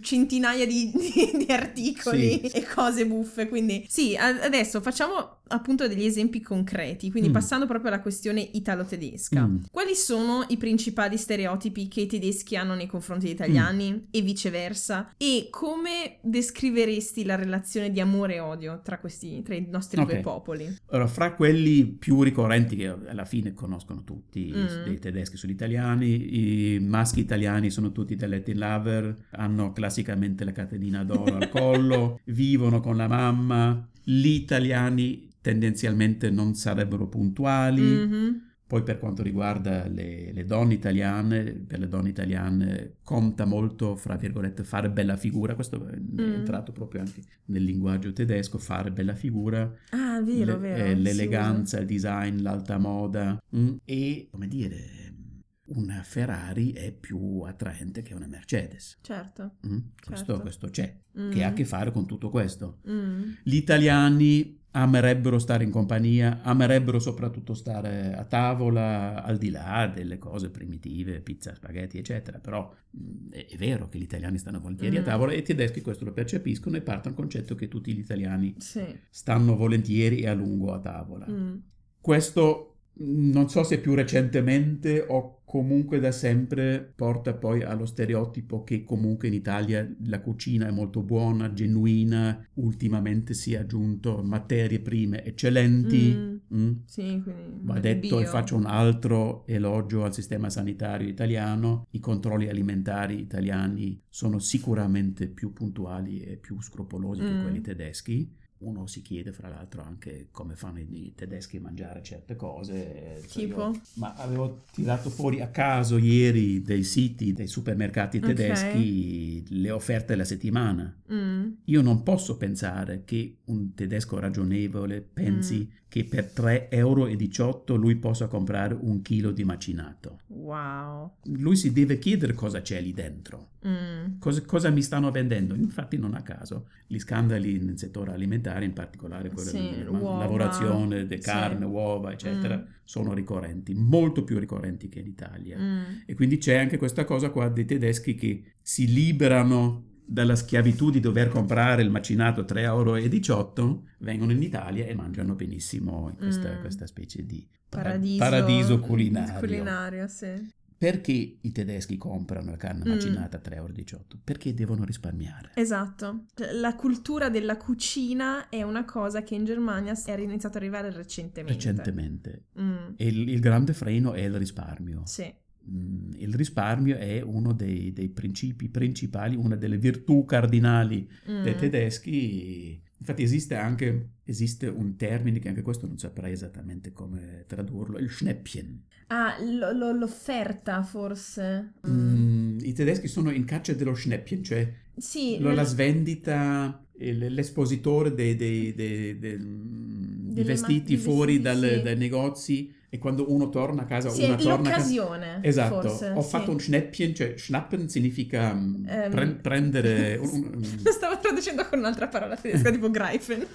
centinaia di, di- di articoli Sì. e cose buffe. Quindi, sì, adesso facciamo appunto degli esempi concreti. Quindi, Mm. passando proprio alla questione italo-tedesca, Mm. quali sono i principali stereotipi che i tedeschi hanno nei confronti degli italiani Mm. e viceversa? E come descriveresti la relazione di amore e odio tra questi, tra i nostri due Ok. popoli? Allora, fra quelli più ricorrenti che alla fine conoscono tutti, Mm. dei tedeschi sugli italiani, i maschi italiani sono tutti Latin lover, hanno classicamente la catenina d'oro al collo, vivono con la mamma, gli italiani tendenzialmente non sarebbero puntuali, Mhm. poi per quanto riguarda le, le donne italiane, per le donne italiane conta molto, fra virgolette, fare bella figura, questo è Mm. entrato proprio anche nel linguaggio tedesco, fare bella figura, Ah, vero, le- vero. eh, l'eleganza, il design, l'alta moda mm, e, come dire, una Ferrari è più attraente che una Mercedes. Certo. Mm? Questo, Certo. questo c'è, Mm. che ha a che fare con tutto questo. Mm. Gli italiani amerebbero stare in compagnia, amerebbero soprattutto stare a tavola, al di là delle cose primitive, pizza, spaghetti, eccetera. Però mh, è, è vero che gli italiani stanno volentieri a Mm. tavola e i tedeschi questo lo percepiscono e partono dal concetto che tutti gli italiani Sì. stanno volentieri e a lungo a tavola. Mm. Questo non so se più recentemente o comunque da sempre porta poi allo stereotipo che comunque in Italia la cucina è molto buona, genuina, ultimamente si è aggiunto materie prime eccellenti. Mm. mm? Sì, Va detto bio. e faccio un altro elogio al sistema sanitario italiano, i controlli alimentari italiani sono sicuramente più puntuali e più scrupolosi che Mm. quelli tedeschi. Uno si chiede fra l'altro anche come fanno i tedeschi a mangiare certe cose. Cioè, Tipo? io- ma avevo tirato fuori a caso ieri dei siti dei supermercati tedeschi le offerte della settimana. Mm. Io non posso pensare che un tedesco ragionevole pensi che per 3,18 euro lui possa comprare un chilo di macinato. Wow. Lui si deve chiedere cosa c'è lì dentro, Mm. cosa, cosa mi stanno vendendo. Infatti non a caso gli scandali nel settore alimentare, in particolare quello Sì, della uova. lavorazione di Sì. carne, uova, eccetera, Mm. sono ricorrenti, molto più ricorrenti che in Italia. Mm. E quindi c'è anche questa cosa qua dei tedeschi che si liberano dalla schiavitù di dover comprare il macinato 3,18 euro, vengono in Italia e mangiano benissimo in questa, Mm. questa specie di para- Paradiso, paradiso culinario. culinario, sì. Perché i tedeschi comprano la carne Mm. macinata a 3,18 euro? Perché devono risparmiare. Esatto. Cioè, La cultura della cucina è una cosa che in Germania è iniziata ad arrivare recentemente. Recentemente. Mm. E il, il grande freno è il risparmio. Sì. Mm, Il risparmio è uno dei, dei principi principali, una delle virtù cardinali Mm. dei tedeschi. Infatti esiste anche esiste un termine che anche questo non saprei esattamente come tradurlo, il Schnäppchen. Ah, lo- lo- l'offerta forse. Mm, I tedeschi sono in caccia dello Schnäppchen, cioè Sì, lo- la svendita, l'espositore dei, dei- dei- dei- vestiti ma- fuori vestiti, dal- sì. dai negozi e quando uno torna a casa, sì, una torna a casa... Esatto, forse, ho sì. fatto un Schnäppchen, cioè schnappen significa Ehm, pre- prendere... un- un- Stavo traducendo con un'altra parola tedesca, tipo Greifen.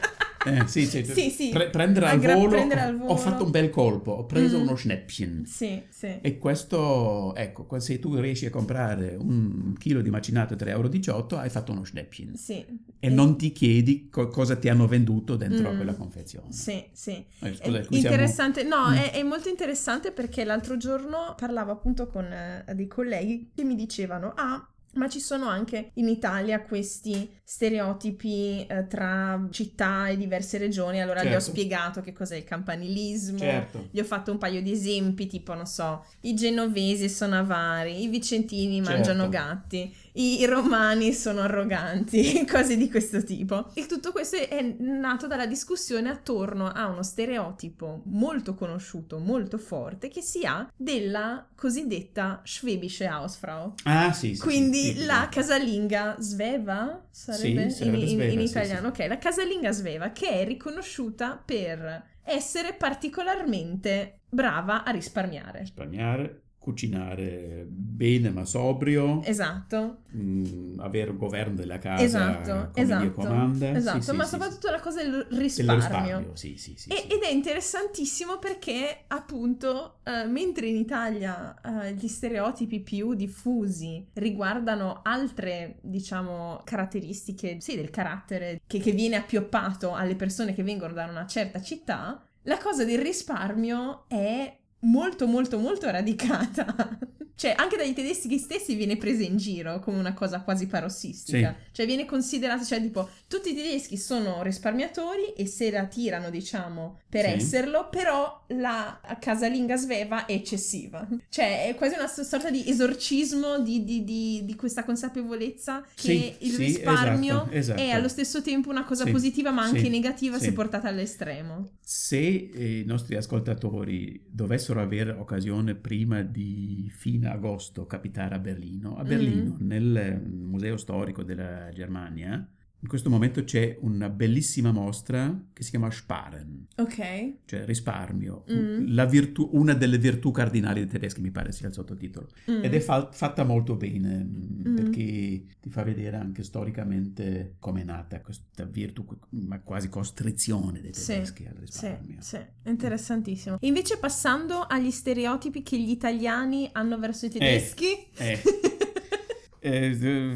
Eh, sì, sì, Sì, sì. pre- prendere, al volo, prendere al Ho volo. fatto un bel colpo, ho preso Mm. uno Schnäppchen. sì, sì. E questo, ecco, se tu riesci a comprare un chilo di macinato a 3,18 euro, hai fatto uno Schnäppchen. Sì. E non ti chiedi co- cosa ti hanno venduto dentro a Mm. quella confezione. Sì, sì. Eh, È scusa, siamo- interessante, no, Mm. è, è molto interessante perché l'altro giorno parlavo appunto con eh, dei colleghi che mi dicevano, ah, ma ci sono anche in Italia questi stereotipi eh, tra città e diverse regioni. Allora gli ho Certo. spiegato che cos'è il campanilismo. Certo. Gli ho fatto un paio di esempi, tipo, non so, i genovesi sono avari, i vicentini Certo. mangiano gatti, i, romani sono arroganti, cose di questo tipo. E tutto questo è nato dalla discussione attorno a uno stereotipo molto conosciuto, molto forte, che si ha della cosiddetta Schwäbische Hausfrau. Ah, sì, sì, Quindi sì, la casalinga sveva sarebbe, Sì, sarebbe in, in- sveva, in sì, italiano, ok, la casalinga sveva che è riconosciuta per essere particolarmente brava a risparmiare. Risparmiare, cucinare bene ma sobrio, Esatto, mm, avere il governo della casa esatto, come esatto, comanda. Sì, esatto, sì, ma sì, soprattutto la cosa del sì. risparmio. Risparmio, sì, sì, sì, E- sì. Ed è interessantissimo perché appunto eh, mentre in Italia eh, gli stereotipi più diffusi riguardano altre diciamo caratteristiche sì, del carattere che, che viene appioppato alle persone che vengono da una certa città, la cosa del risparmio è molto molto molto radicata. Cioè, anche dagli tedeschi stessi viene presa in giro come una cosa quasi parossistica. Cioè, viene considerato, cioè, tipo, tutti i tedeschi sono risparmiatori e se la tirano, diciamo, per Sì. esserlo, però la casalinga sveva è eccessiva. Cioè, è quasi una sorta di esorcismo di, di- di- di questa consapevolezza che Sì, il sì, risparmio esatto, esatto. è allo stesso tempo una cosa Sì, positiva, ma anche sì, negativa sì. se portata all'estremo. Se eh, i nostri ascoltatori dovessero avere occasione prima di fine agosto capitare a Berlino, a Mm. Berlino, nel eh, Museo Storico della Germania, In questo momento c'è una bellissima mostra che si chiama Sparen, Ok. cioè risparmio, Mm. La virtù- una delle virtù cardinali dei tedeschi, mi pare sia il sottotitolo. Mm. Ed è fa- fatta molto bene mm, Mm. perché ti fa vedere anche storicamente come è nata questa virtù, ma quasi costrizione dei Sì, tedeschi al Sì, risparmio. sì, è interessantissimo. E invece passando agli stereotipi che gli italiani hanno verso i tedeschi. eh. Eh,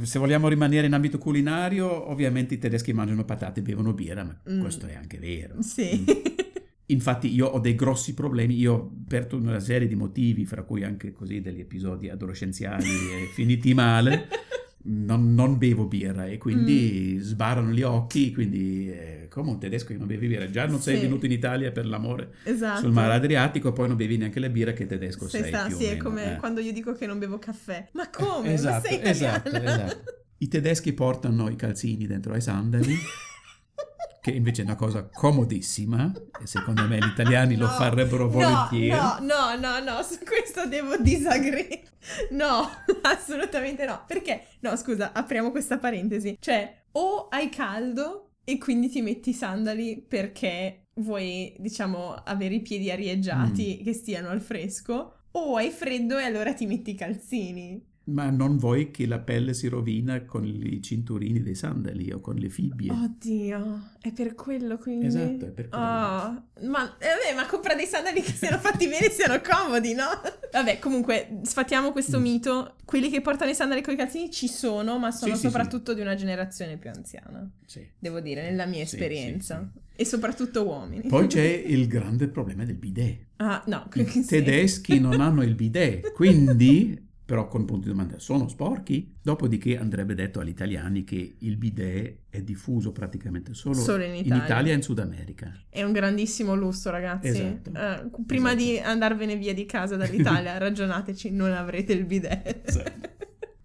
se vogliamo rimanere in ambito culinario, ovviamente i tedeschi mangiano patate e bevono birra, ma Mm. questo è anche vero. Sì. Mm. Infatti io ho dei grossi problemi, io per tutta una serie di motivi, fra cui anche così degli episodi adolescenziali e finiti male, non, non bevo birra e quindi sbarano gli occhi, quindi eh, come un tedesco che non beve birra, già non sei Sì. venuto in Italia per l'amore esatto. sul mare Adriatico, poi non bevi neanche la birra che tedesco Sei sei, sta- sì, è come eh. quando io dico che non bevo caffè. Ma come? Esatto, Ma sei esatto, esatto. I tedeschi portano i calzini dentro ai sandali, che invece è una cosa comodissima e secondo me gli italiani lo No, farebbero no, volentieri. No, no, no, no, su questo devo disagree. No, assolutamente no. Perché? No, scusa, apriamo questa parentesi. Cioè, o hai caldo e quindi ti metti i sandali perché vuoi, diciamo, avere i piedi Mm. arieggiati che stiano al fresco, o hai freddo e allora ti metti i calzini. Ma non vuoi che la pelle si rovina con i cinturini dei sandali o con le fibbie? Oddio, è per quello quindi. Esatto, è per quello. Ah, ma, eh, vabbè, ma compra dei sandali che siano fatti bene e siano comodi, no? Vabbè, comunque, sfattiamo questo Mm. mito. Quelli che portano i sandali con i calzini ci sono, ma sono Sì, sì, soprattutto di una generazione più anziana. Sì. Devo dire, nella mia Sì, esperienza. sì, E soprattutto uomini. Poi c'è il grande problema del bidet. Ah, no, I sì. tedeschi non hanno il bidet, quindi, però con punto di domanda, sono sporchi? Dopodiché andrebbe detto agli italiani che il bidet è diffuso praticamente solo, Solo in Italia. e in Sud America. È un grandissimo lusso, ragazzi. Esatto. Eh, prima Esatto. di andarvene via di casa dall'Italia, ragionateci, non avrete il bidet. Esatto.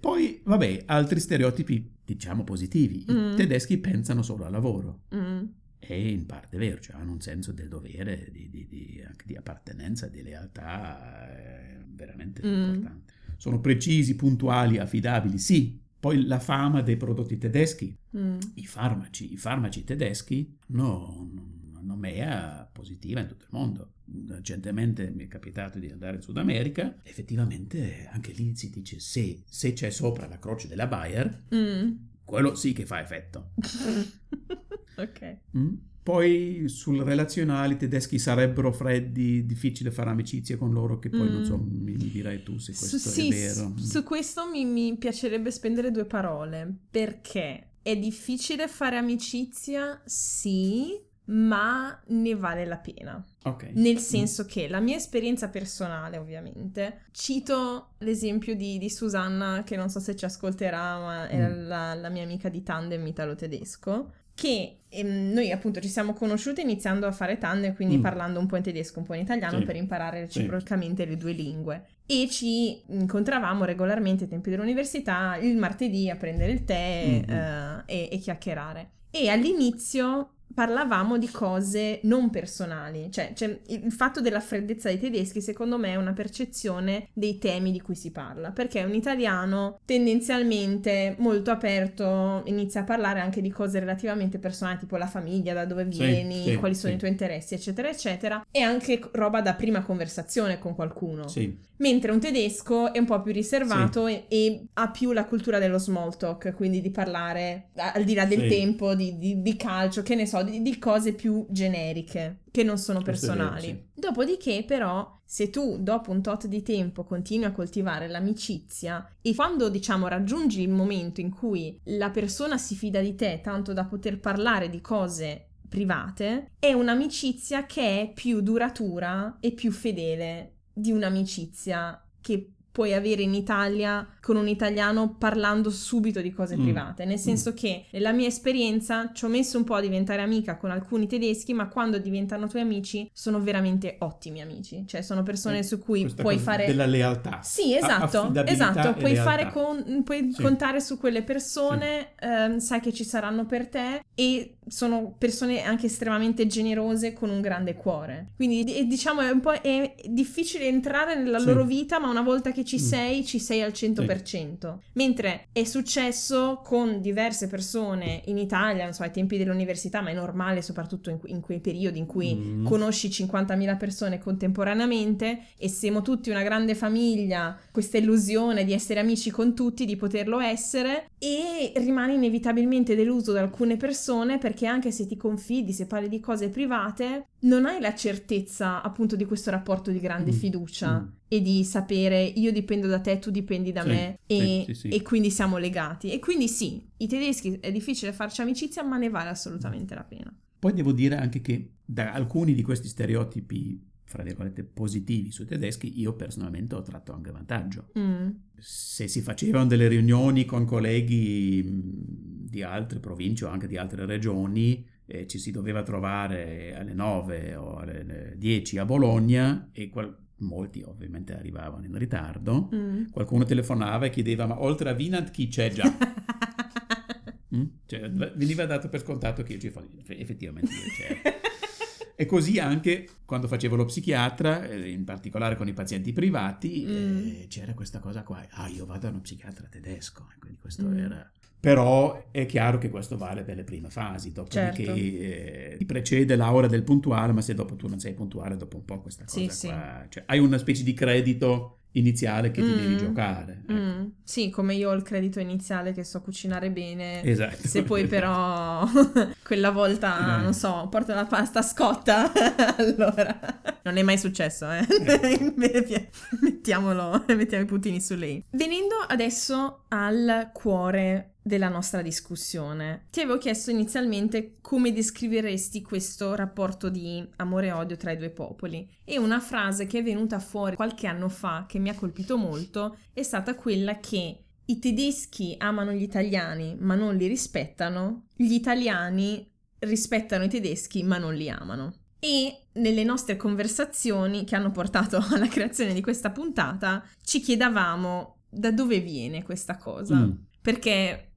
Poi, vabbè, altri stereotipi, diciamo positivi. I Mm. tedeschi pensano solo al lavoro. Mm. È in parte vero, cioè hanno un senso del dovere, di, di- di- anche di appartenenza, di lealtà eh, veramente Mm. importante. Sono precisi, puntuali, affidabili, sì. Poi la fama dei prodotti tedeschi, Mm. i farmaci, i farmaci tedeschi no, hanno una nomea positiva in tutto il mondo. Recentemente mi è capitato di andare in Sud America, effettivamente anche lì si dice se, se c'è sopra la croce della Bayer, Mm. quello sì che fa effetto. ok. Mm? Poi sul relazionale i tedeschi sarebbero freddi, difficile fare amicizia con loro, che poi Mm. non so, mi, mi dirai tu se questo Su, sì, è vero. Mm. su- questo mi, mi piacerebbe spendere due parole perché è difficile fare amicizia, sì, ma ne vale la pena. Ok. Nel senso che la mia esperienza personale, ovviamente, cito l'esempio di, di Susanna, che non so se ci ascolterà, ma è Mm. la, la mia amica di tandem italo-tedesco, che ehm, noi appunto ci siamo conosciute iniziando a fare tandem, quindi Mm. parlando un po' in tedesco, un po' in italiano, Sì. per imparare Sì. reciprocamente le due lingue. E ci incontravamo regolarmente ai tempi dell'università il martedì a prendere il tè Mhm. eh, e, e chiacchierare. E all'inizio parlavamo di cose non personali, cioè, cioè, il fatto della freddezza dei tedeschi secondo me è una percezione dei temi di cui si parla, perché un italiano tendenzialmente molto aperto inizia a parlare anche di cose relativamente personali, tipo la famiglia, da dove Sì, vieni, sì, quali sono sì. i tuoi interessi, eccetera, eccetera, e anche roba da prima conversazione con qualcuno. Sì, Mentre un tedesco è un po' più riservato e, e ha più la cultura dello small talk, quindi di parlare al di là del Sì. tempo, di, di- di calcio, che ne so, di, di cose più generiche, che non sono personali. sì. Dopodiché, però, se tu dopo un tot di tempo continui a coltivare l'amicizia e quando, diciamo, raggiungi il momento in cui la persona si fida di te tanto da poter parlare di cose private, è un'amicizia che è più duratura e più fedele di un'amicizia che puoi avere in Italia con un italiano parlando subito di cose Mm. private, nel senso che nella mia esperienza ci ho messo un po' a diventare amica con alcuni tedeschi, ma quando diventano tuoi amici sono veramente ottimi amici, cioè sono persone Eh, su cui puoi fare della lealtà. sì, esatto, esatto, puoi, fare con- puoi Sì. contare su quelle persone, ehm, sai che ci saranno per te e sono persone anche estremamente generose con un grande cuore. Quindi di- diciamo è un po' è difficile entrare nella Sì. loro vita, ma una volta che che ci Mm. sei, ci sei al 100%. Mentre è successo con diverse persone in Italia, non so, ai tempi dell'università, ma è normale soprattutto in, in quei periodi in cui Mm. conosci 50.000 persone contemporaneamente e siamo tutti una grande famiglia, questa illusione di essere amici con tutti, di poterlo essere e rimani inevitabilmente deluso da alcune persone perché anche se ti confidi, se parli di cose private, non hai la certezza appunto di questo rapporto di grande Mm, fiducia mm. e di sapere io dipendo da te, tu dipendi da Sì, me e, sì, sì. e quindi siamo legati. E quindi sì, i tedeschi è difficile farci amicizia, ma ne vale assolutamente la pena. Poi devo dire anche che da alcuni di questi stereotipi, fra virgolette, positivi sui tedeschi, io personalmente ho tratto anche vantaggio. Mm. Se si facevano delle riunioni con colleghi mh, di altre province o anche di altre regioni, e ci si doveva trovare alle 9 o alle 10 a Bologna e qual- molti ovviamente arrivavano in ritardo. Mm. Qualcuno telefonava e chiedeva ma oltre a Vinant chi c'è già? Mm? Cioè, veniva dato per scontato che io ci fossi, effettivamente io c'ero. E così anche quando facevo lo psichiatra, eh, in particolare con i pazienti privati, Mm. eh, c'era questa cosa qua. Ah, io vado da uno psichiatra tedesco. Quindi questo Mm. era... Però è chiaro che questo vale per le prime fasi, dopodiché Certo. eh, ti precede l'ora del puntuale, ma se dopo tu non sei puntuale, dopo un po' questa cosa Sì, qua... Cioè, hai una specie di credito iniziale che ti Mm. devi giocare. ecco. Mm. Sì, come io ho il credito iniziale che so cucinare bene. Esatto. Se poi però quella volta, Eh. non so, porto la pasta scotta, allora non è mai successo, eh. Mettiamolo, mettiamo i puntini su lei. Venendo adesso al cuore della nostra discussione, ti avevo chiesto inizialmente come descriveresti questo rapporto di amore e odio tra i due popoli e una frase che è venuta fuori qualche anno fa che mi ha colpito molto è stata quella che i tedeschi amano gli italiani ma non li rispettano, gli italiani rispettano i tedeschi ma non li amano. E nelle nostre conversazioni che hanno portato alla creazione di questa puntata ci chiedevamo da dove viene questa cosa. Mm. Perché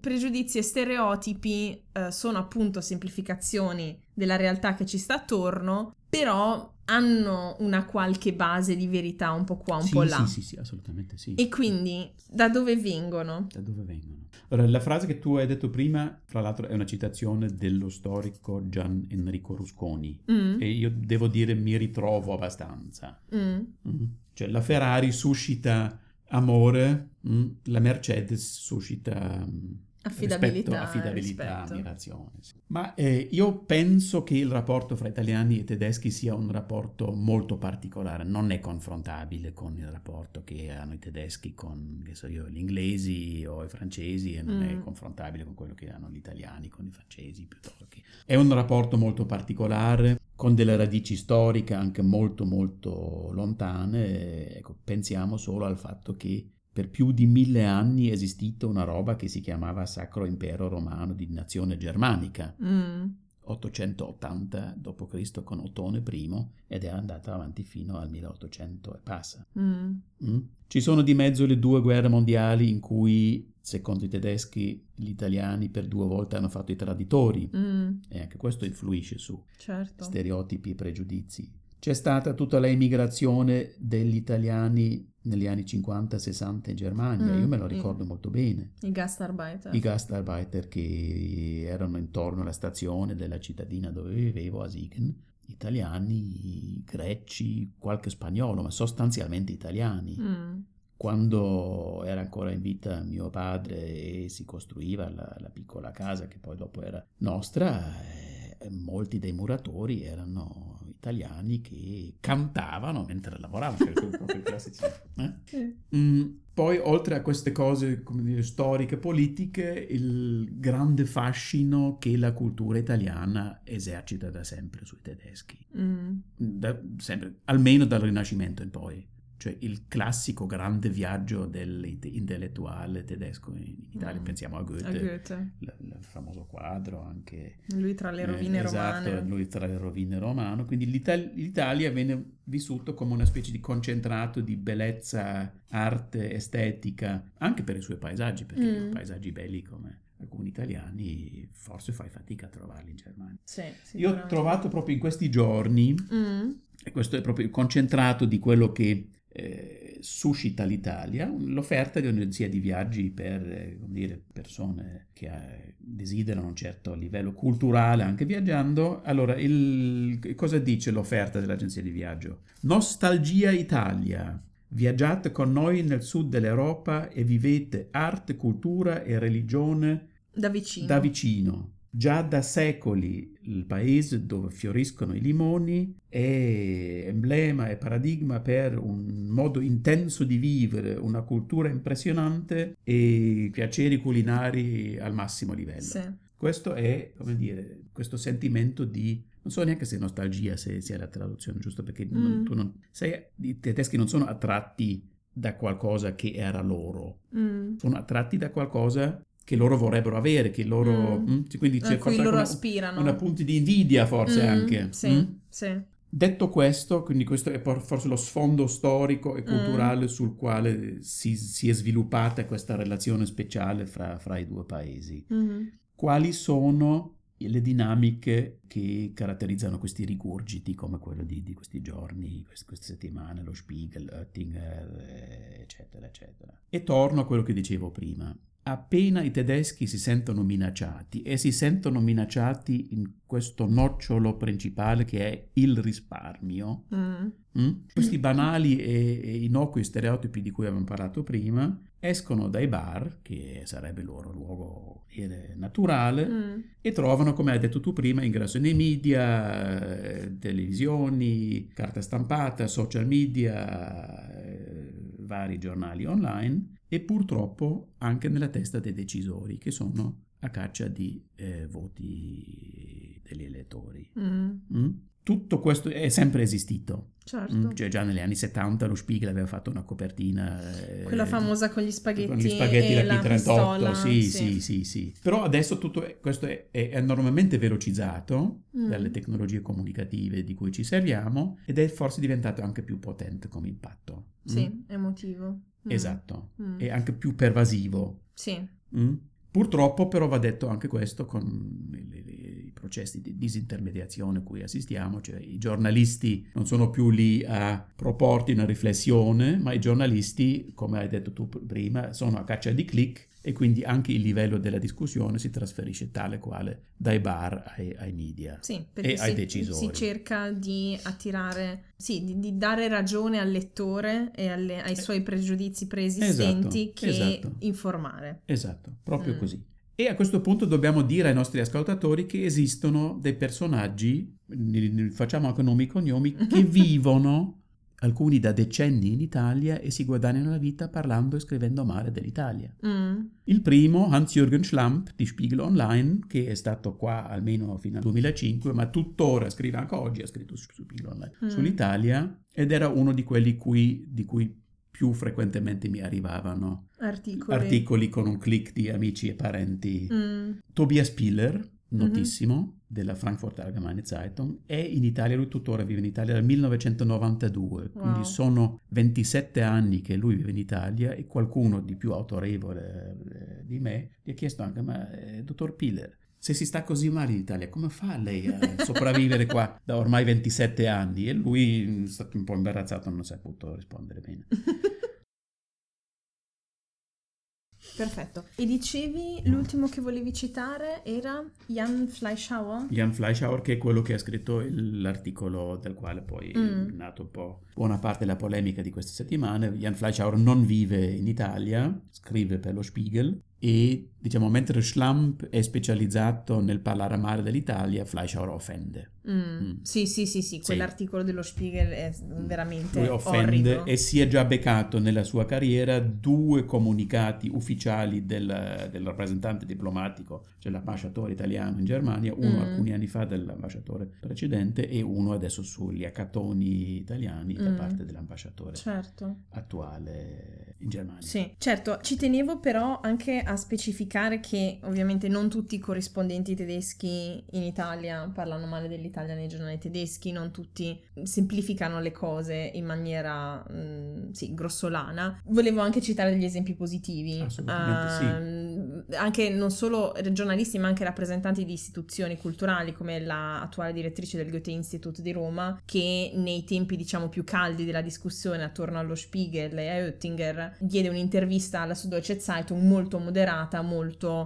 pregiudizi e stereotipi eh, sono appunto semplificazioni della realtà che ci sta attorno, però hanno una qualche base di verità un po' qua, un Sì, po' là. Sì, sì, sì, assolutamente sì. E quindi da dove vengono? Da dove vengono? Allora, la frase che tu hai detto prima, fra l'altro, è una citazione dello storico Gian Enrico Rusconi. Mm, E io devo dire mi ritrovo abbastanza. mm, Mm. Cioè, la Ferrari suscita amore, mm, la Mercedes suscita mm, Affidabilità, rispetto, affidabilità, rispetto. ammirazione. sì. Ma eh, io penso che il rapporto fra italiani e tedeschi sia un rapporto molto particolare, non è confrontabile con il rapporto che hanno i tedeschi con, che so io, gli inglesi o i francesi e non è Mm. confrontabile con quello che hanno gli italiani con i francesi piuttosto che... È un rapporto molto particolare, con delle radici storiche anche molto molto lontane. Ecco, pensiamo solo al fatto che per più di mille anni è esistita una roba che si chiamava Sacro Impero Romano di nazione germanica, mm, 880 d.C. con Ottone I ed è andata avanti fino al 1800 e passa. mm, Mm? Ci sono di mezzo le due guerre mondiali in cui, secondo i tedeschi, gli italiani per due volte hanno fatto i traditori mm, e anche questo influisce su certo. stereotipi e pregiudizi. C'è stata tutta la immigrazione degli italiani negli anni 50-60 in Germania, Mm, io me lo mm. ricordo molto bene. I gastarbeiter. I gastarbeiter che erano intorno alla stazione della cittadina dove vivevo, a Siegen, italiani, greci, qualche spagnolo, ma sostanzialmente italiani. Mm, Quando era ancora in vita mio padre e si costruiva la, la piccola casa che poi dopo era nostra, eh, molti dei muratori erano italiani che cantavano mentre lavoravano, cioè proprio i classici. eh? sì. Mm, poi, oltre a queste cose come dire, storiche, politiche, il grande fascino che la cultura italiana esercita da sempre sui tedeschi, Mm, Da- sempre, almeno dal Rinascimento in poi. Cioè il classico grande viaggio dell'intellettuale tedesco in Italia, Mm. pensiamo a Goethe, a Goethe. il famoso quadro anche Lui tra le eh, rovine esatto, romane. lui tra le rovine romane. Quindi l'Ital- l'Italia viene vissuto come una specie di concentrato di bellezza, arte, estetica, anche per i suoi paesaggi, perché Mm. paesaggi belli come alcuni italiani forse fai fatica a trovarli in Germania. Sì, Io ho trovato proprio in questi giorni, Mm, e questo è proprio il concentrato di quello che eh, suscita l'Italia l'offerta di un'agenzia di viaggi per eh, dire, persone che eh, desiderano un certo livello culturale anche viaggiando. Allora, il, cosa dice l'offerta dell'agenzia di viaggio? Nostalgia Italia. Viaggiate con noi nel sud dell'Europa e vivete arte, cultura e religione da vicino. Da vicino. Già da secoli il paese dove fioriscono i limoni è emblema e paradigma per un modo intenso di vivere, una cultura impressionante e piaceri culinari al massimo livello. Sì. Questo è, come dire, questo sentimento di non so neanche se nostalgia se sia la traduzione, giusto perché mm. non, tu non, sai, i tedeschi non sono attratti da qualcosa che era loro, mm. sono attratti da qualcosa che loro vorrebbero avere, che loro... Mm. Mm, quindi c'è forse loro una, aspirano. Una punti di invidia forse mm, anche. Sì, mm? sì. Detto questo, quindi questo è forse lo sfondo storico e culturale mm. sul quale si, si, è sviluppata questa relazione speciale fra, fra i due paesi. Mm-hmm. Quali sono le dinamiche che caratterizzano questi rigurgiti come quello di, di questi giorni, queste, queste, settimane, lo Spiegel, Oettinger, eccetera, eccetera. E torno a quello che dicevo prima appena i tedeschi si sentono minacciati e si sentono minacciati in questo nocciolo principale che è il risparmio, mm. Mm? questi banali e, e, innocui stereotipi di cui abbiamo parlato prima escono dai bar, che sarebbe il loro luogo naturale, mm. e trovano, come hai detto tu prima, ingresso nei media, televisioni, carta stampata, social media, eh, vari giornali online e purtroppo anche nella testa dei decisori che sono a caccia di eh, voti degli elettori. Mm. Mm? Tutto questo è sempre esistito. Certo. Mm? Cioè già negli anni 70 lo Spiegel aveva fatto una copertina... Eh, Quella famosa con gli spaghetti, con gli spaghetti e la P38, sì, sì, sì, sì, sì, Però adesso tutto è, questo è, è, enormemente velocizzato mm. dalle tecnologie comunicative di cui ci serviamo ed è forse diventato anche più potente come impatto. Sì, mm? emotivo. Mm. Esatto, mm. e anche più pervasivo. Sì. Mm? Purtroppo però va detto anche questo con i, i, processi di disintermediazione a cui assistiamo, cioè i giornalisti non sono più lì a proporti una riflessione, ma i giornalisti, come hai detto tu prima, sono a caccia di click e quindi anche il livello della discussione si trasferisce tale quale dai bar ai, ai media sì, e ai si, decisori. Si cerca di attirare, sì, di, di dare ragione al lettore e alle, ai suoi pregiudizi preesistenti esatto, che esatto. informare. Esatto, proprio Mm. così. E a questo punto dobbiamo dire ai nostri ascoltatori che esistono dei personaggi, facciamo anche nomi e cognomi, che vivono alcuni da decenni in Italia e si guadagnano la vita parlando e scrivendo male dell'Italia. Mm. Il primo, Hans-Jürgen Schlamp di Spiegel Online, che è stato qua almeno fino al 2005, ma tuttora scrive anche oggi, ha scritto su Spiegel Online, Mm. sull'Italia, ed era uno di quelli cui, di cui più frequentemente mi arrivavano Articoli. articoli con un click di amici e parenti. Mm. Tobias Piller, notissimo, della Frankfurt Allgemeine Zeitung, è in Italia, lui tuttora vive in Italia dal 1992, quindi Wow. sono 27 anni che lui vive in Italia e qualcuno di più autorevole eh, di me gli ha chiesto anche, ma eh, dottor Piller, se si sta così male in Italia, come fa lei a sopravvivere qua da ormai 27 anni? E lui mm, è stato un po' imbarazzato, non ha saputo rispondere bene. Perfetto. E dicevi l'ultimo che volevi citare era Jan Fleischhauer? Jan Fleischhauer, che è quello che ha scritto l'articolo del quale poi Mm. è nato un po' buona parte della polemica di queste settimane. Jan Fleischhauer non vive in Italia, scrive per lo Spiegel e diciamo mentre Schlamp è specializzato nel parlare male dell'Italia, Fleischhauer offende. Mm. Mm. Sì, sì, sì, sì, quell'articolo dello Spiegel è veramente Lui offende orrido. e si è già beccato nella sua carriera due comunicati ufficiali del, del rappresentante diplomatico, cioè l'ambasciatore italiano in Germania, uno Mm. alcuni anni fa dell'ambasciatore precedente e uno adesso sugli accatoni italiani da Mm. parte dell'ambasciatore Certo. attuale in Germania. Sì, certo, ci tenevo però anche a specificare che ovviamente non tutti i corrispondenti tedeschi in Italia parlano male dell'Italia nei giornali tedeschi, non tutti semplificano le cose in maniera, mm, sì, grossolana. Volevo anche citare degli esempi positivi. Assolutamente sì. Ehm, anche non solo giornalisti ma anche rappresentanti di istituzioni culturali come la attuale direttrice del Goethe Institute di Roma che nei tempi diciamo più caldi della discussione attorno allo Spiegel e a Oettinger diede un'intervista alla Süddeutsche Zeitung molto moderata, molto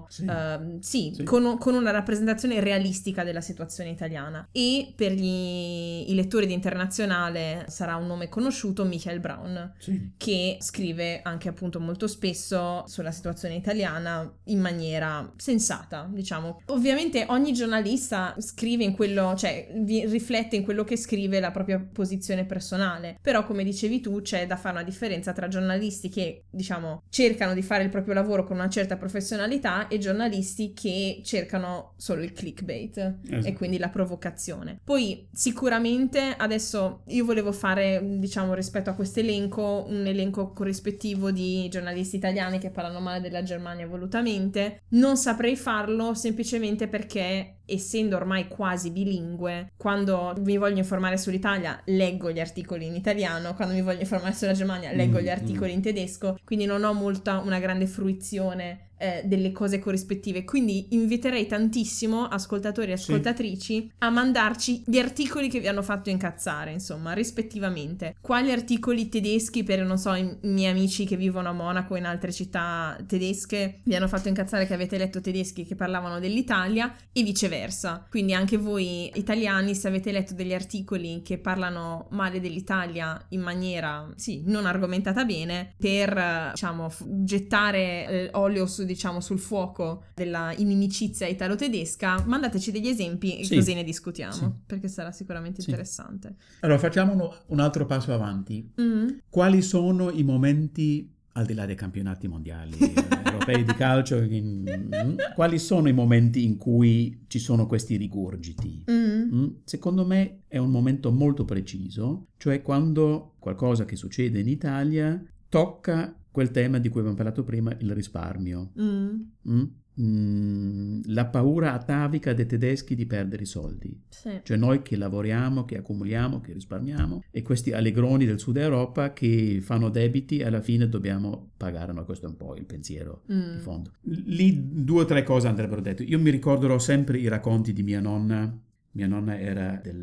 sì, uh, sì, sì. Con, con, una rappresentazione realistica della situazione italiana. E per gli, i lettori di internazionale sarà un nome conosciuto Michael Brown che scrive anche appunto molto spesso sulla situazione italiana in maniera sensata diciamo. Ovviamente ogni giornalista scrive in quello cioè riflette in quello che scrive la propria posizione personale. Però come dicevi tu c'è da fare una differenza tra giornalisti che diciamo cercano di fare il proprio lavoro con una certa professionalità e giornalisti che cercano solo il clickbait esatto. e quindi la provocazione poi sicuramente adesso io volevo fare diciamo rispetto a questo elenco un elenco corrispettivo di giornalisti italiani che parlano male della Germania volutamente non saprei farlo semplicemente perché essendo ormai quasi bilingue, quando mi voglio informare sull'Italia leggo gli articoli in italiano, quando mi voglio informare sulla Germania leggo gli mm, articoli mm. in tedesco, quindi non ho molta una grande fruizione eh, delle cose corrispettive. Quindi inviterei tantissimo ascoltatori e ascoltatrici sì. a mandarci gli articoli che vi hanno fatto incazzare, insomma, rispettivamente. Quali articoli tedeschi per, non so, i miei amici che vivono a Monaco o in altre città tedesche vi hanno fatto incazzare che avete letto tedeschi che parlavano dell'Italia e viceversa. Quindi anche voi italiani, se avete letto degli articoli che parlano male dell'Italia in maniera, sì, non argomentata bene, per, diciamo, gettare eh, olio su diciamo, sul fuoco della inimicizia italo-tedesca, mandateci degli esempi e sì. così ne discutiamo, sì. perché sarà sicuramente sì. interessante. Allora, facciamo uno, un altro passo avanti. Mm-hmm. Quali sono i momenti al di là dei campionati mondiali eh, europei di calcio, in, quali sono i momenti in cui ci sono questi rigurgiti? Mm. Mm? Secondo me è un momento molto preciso, cioè quando qualcosa che succede in Italia tocca quel tema di cui abbiamo parlato prima, il risparmio. Mm. Mm? Mm, la paura atavica dei tedeschi di perdere i soldi. Sì. Cioè noi che lavoriamo, che accumuliamo, che risparmiamo e questi allegroni del sud Europa che fanno debiti e alla fine dobbiamo pagare, ma questo è un po' il pensiero mm. di fondo. Lì due o tre cose andrebbero dette. Io mi ricorderò sempre i racconti di mia nonna mia nonna era del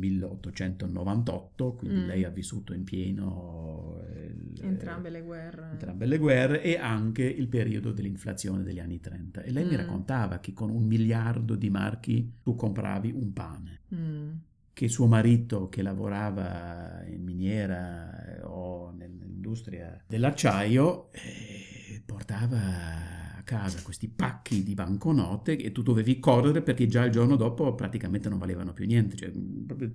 1898, quindi mm. lei ha vissuto in pieno il, entrambe le guerre. Entrambe le guerre e anche il periodo dell'inflazione degli anni 30. E lei mm. mi raccontava che con un miliardo di marchi tu compravi un pane. Mm. Che suo marito, che lavorava in miniera o nell'industria dell'acciaio, eh, portava casa questi pacchi di banconote e tu dovevi correre perché già il giorno dopo praticamente non valevano più niente. Cioè,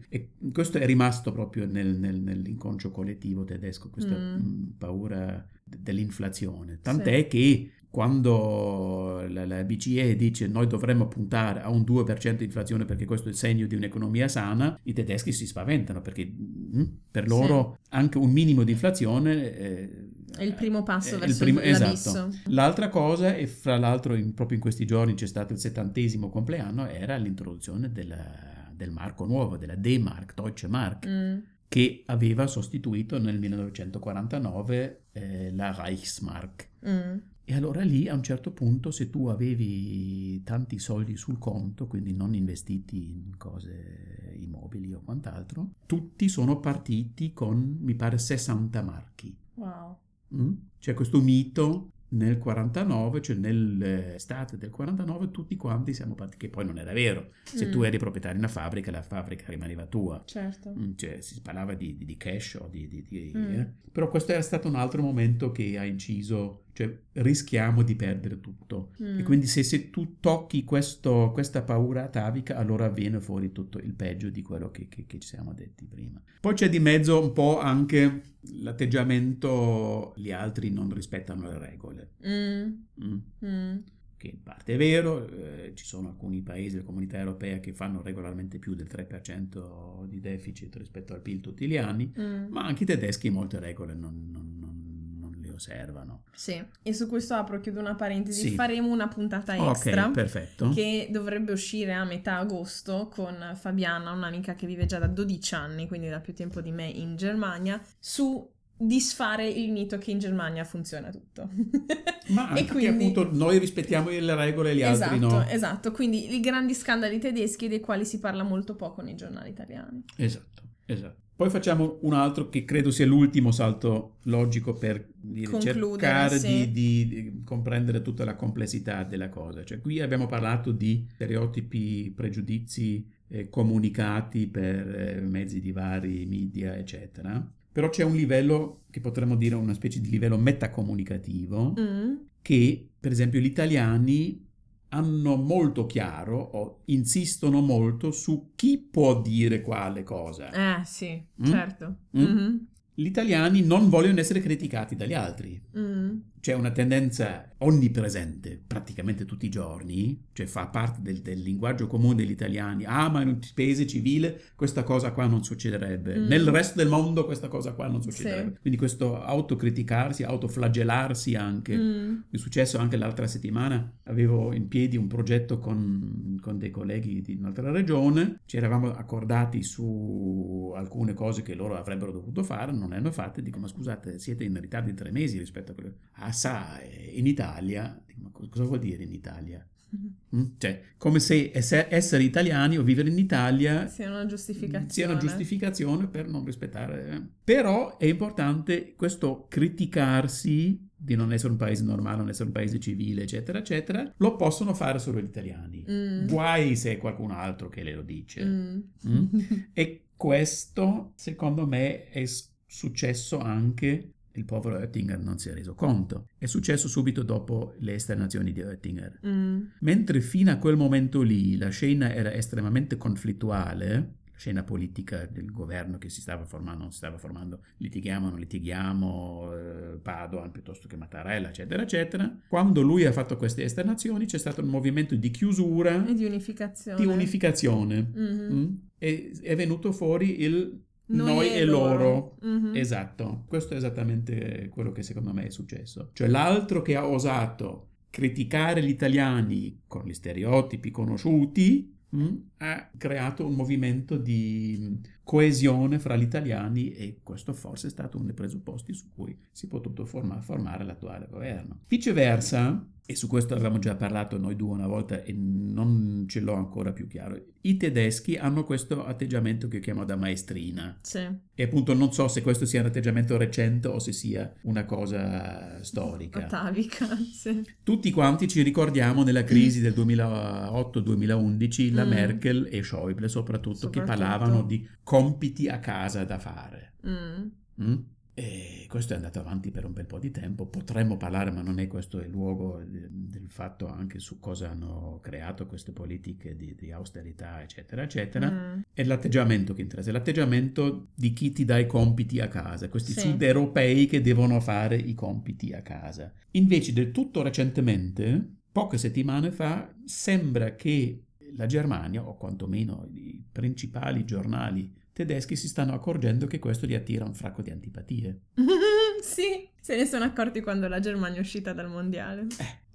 e questo è rimasto proprio nel, nel, nell'inconscio collettivo tedesco, questa mm paura dell'inflazione. Tant'è sì. che quando la, la, BCE dice noi dovremmo puntare a un 2% di inflazione perché questo è il segno di un'economia sana, i tedeschi si spaventano perché mh, mm, per loro sì. anche un minimo di inflazione eh, è il primo passo verso primo, esatto. L'altra cosa, e fra l'altro in, proprio in questi giorni c'è stato il settantesimo compleanno, era l'introduzione della, del marco nuovo, della D-Mark, Deutsche Mark. Mm che aveva sostituito nel 1949 eh, la Reichsmark. Mm. E allora lì a un certo punto se tu avevi tanti soldi sul conto, quindi non investiti in cose immobili o quant'altro, tutti sono partiti con, mi pare, 60 marchi. Wow. Mm? C'è questo mito nel 49, cioè nell'estate del 49, tutti quanti siamo partiti, che poi non era vero. Se mm. tu eri proprietario di una fabbrica, la fabbrica rimaneva tua. Certo. Mm, cioè, si parlava di, di, di cash o di... di mm. eh? Però questo era stato un altro momento che ha inciso cioè rischiamo di perdere tutto. Mm. E quindi se, se tu tocchi questo, questa paura atavica, allora viene fuori tutto il peggio di quello che, che, che, ci siamo detti prima. Poi c'è di mezzo un po' anche l'atteggiamento, gli altri non rispettano le regole. Mm. Mm. mm. Che in parte è vero, eh, ci sono alcuni paesi della comunità europea che fanno regolarmente più del 3% di deficit rispetto al PIL tutti gli anni, mm. ma anche i tedeschi molte regole non, non, non osservano. Sì, e su questo apro, chiudo una parentesi, sì. faremo una puntata extra okay, che dovrebbe uscire a metà agosto con Fabiana, un'amica che vive già da 12 anni, quindi da più tempo di me in Germania, su disfare il mito che in Germania funziona tutto. Ma anche quindi... appunto noi rispettiamo le regole e gli esatto, altri no. Esatto, quindi i grandi scandali tedeschi dei quali si parla molto poco nei giornali italiani. Esatto, esatto. Poi facciamo un altro che credo sia l'ultimo salto logico per dire, cercare sì. di, di, comprendere tutta la complessità della cosa. Cioè, qui abbiamo parlato di stereotipi, pregiudizi eh, comunicati per eh, mezzi di vari media, eccetera. Però c'è un livello che potremmo dire una specie di livello metacomunicativo Mm. che, per esempio, gli italiani hanno molto chiaro o insistono molto su chi può dire quale cosa. Eh sì, Mm? certo. Mm? Mhm. Gli italiani non vogliono essere criticati dagli altri. Mm. C'è una tendenza onnipresente, praticamente tutti i giorni, cioè fa parte del, del linguaggio comune degli italiani. Ah, ma in un paese civile questa cosa qua non succederebbe. Mm. Nel resto del mondo questa cosa qua non succederebbe. Sì. Quindi questo autocriticarsi, autoflagellarsi anche. Mm. È successo anche l'altra settimana, avevo in piedi un progetto con, con dei colleghi di un'altra regione, ci eravamo accordati su alcune cose che loro avrebbero dovuto fare, non le hanno fatte, dico ma scusate siete in ritardo di tre mesi rispetto a quello... Ah sa, eh, in Italia, cosa vuol dire in Italia? Mm? Cioè, come se esse- essere italiani o vivere in Italia Sia una giustificazione. sia una giustificazione per non rispettare. eh. Però è importante questo criticarsi di non essere un paese normale, non essere un paese civile, eccetera, eccetera, lo possono fare solo gli italiani. Mm. Guai se è qualcun altro che le lo dice. Mm. Mm? E questo, secondo me, è successo anche. Il povero Oettinger non si è reso conto. È successo subito dopo le esternazioni di Oettinger. Mm. Mentre fino a quel momento lì la scena era estremamente conflittuale, la scena politica del governo che si stava formando, non si stava formando, litighiamo, non litighiamo, eh, Padoan piuttosto che Mattarella, eccetera, eccetera. Quando lui ha fatto queste esternazioni c'è stato un movimento di chiusura, E di unificazione. di unificazione. Mhm. Mm? E è venuto fuori il Noi noi, e e loro. Mhm. Esatto, questo è esattamente quello che secondo me è successo. Cioè l'altro che ha osato criticare gli italiani con gli stereotipi conosciuti mm, ha creato un movimento di coesione fra gli italiani e questo forse è stato uno dei presupposti su cui si è potuto forma- formare l'attuale governo. Viceversa, e su questo avevamo già parlato noi due una volta e non ce l'ho ancora più chiaro, i tedeschi hanno questo atteggiamento che io chiamo da maestrina. Sì. E appunto non so se questo sia un atteggiamento recente o se sia una cosa storica. Atavica, sì. Tutti quanti ci ricordiamo nella crisi del 2008-2011 la Mm. Merkel e Schäuble soprattutto, che Soprattutto. parlavano di compiti a casa da fare. Mm. Mm? E questo è andato avanti per un bel po' di tempo. Potremmo parlare, ma non è questo il luogo de- del fatto anche su cosa hanno creato queste politiche di, di austerità, eccetera, eccetera. Mm. È l'atteggiamento che interessa, è l'atteggiamento di chi ti dà i compiti a casa, questi Sì. sud europei che devono fare i compiti a casa. Invece del tutto recentemente, poche settimane fa, sembra che la Germania, o quantomeno i principali giornali tedeschi, si stanno accorgendo che questo gli attira un fracco di antipatie. sì, se ne sono accorti quando la Germania è uscita dal mondiale.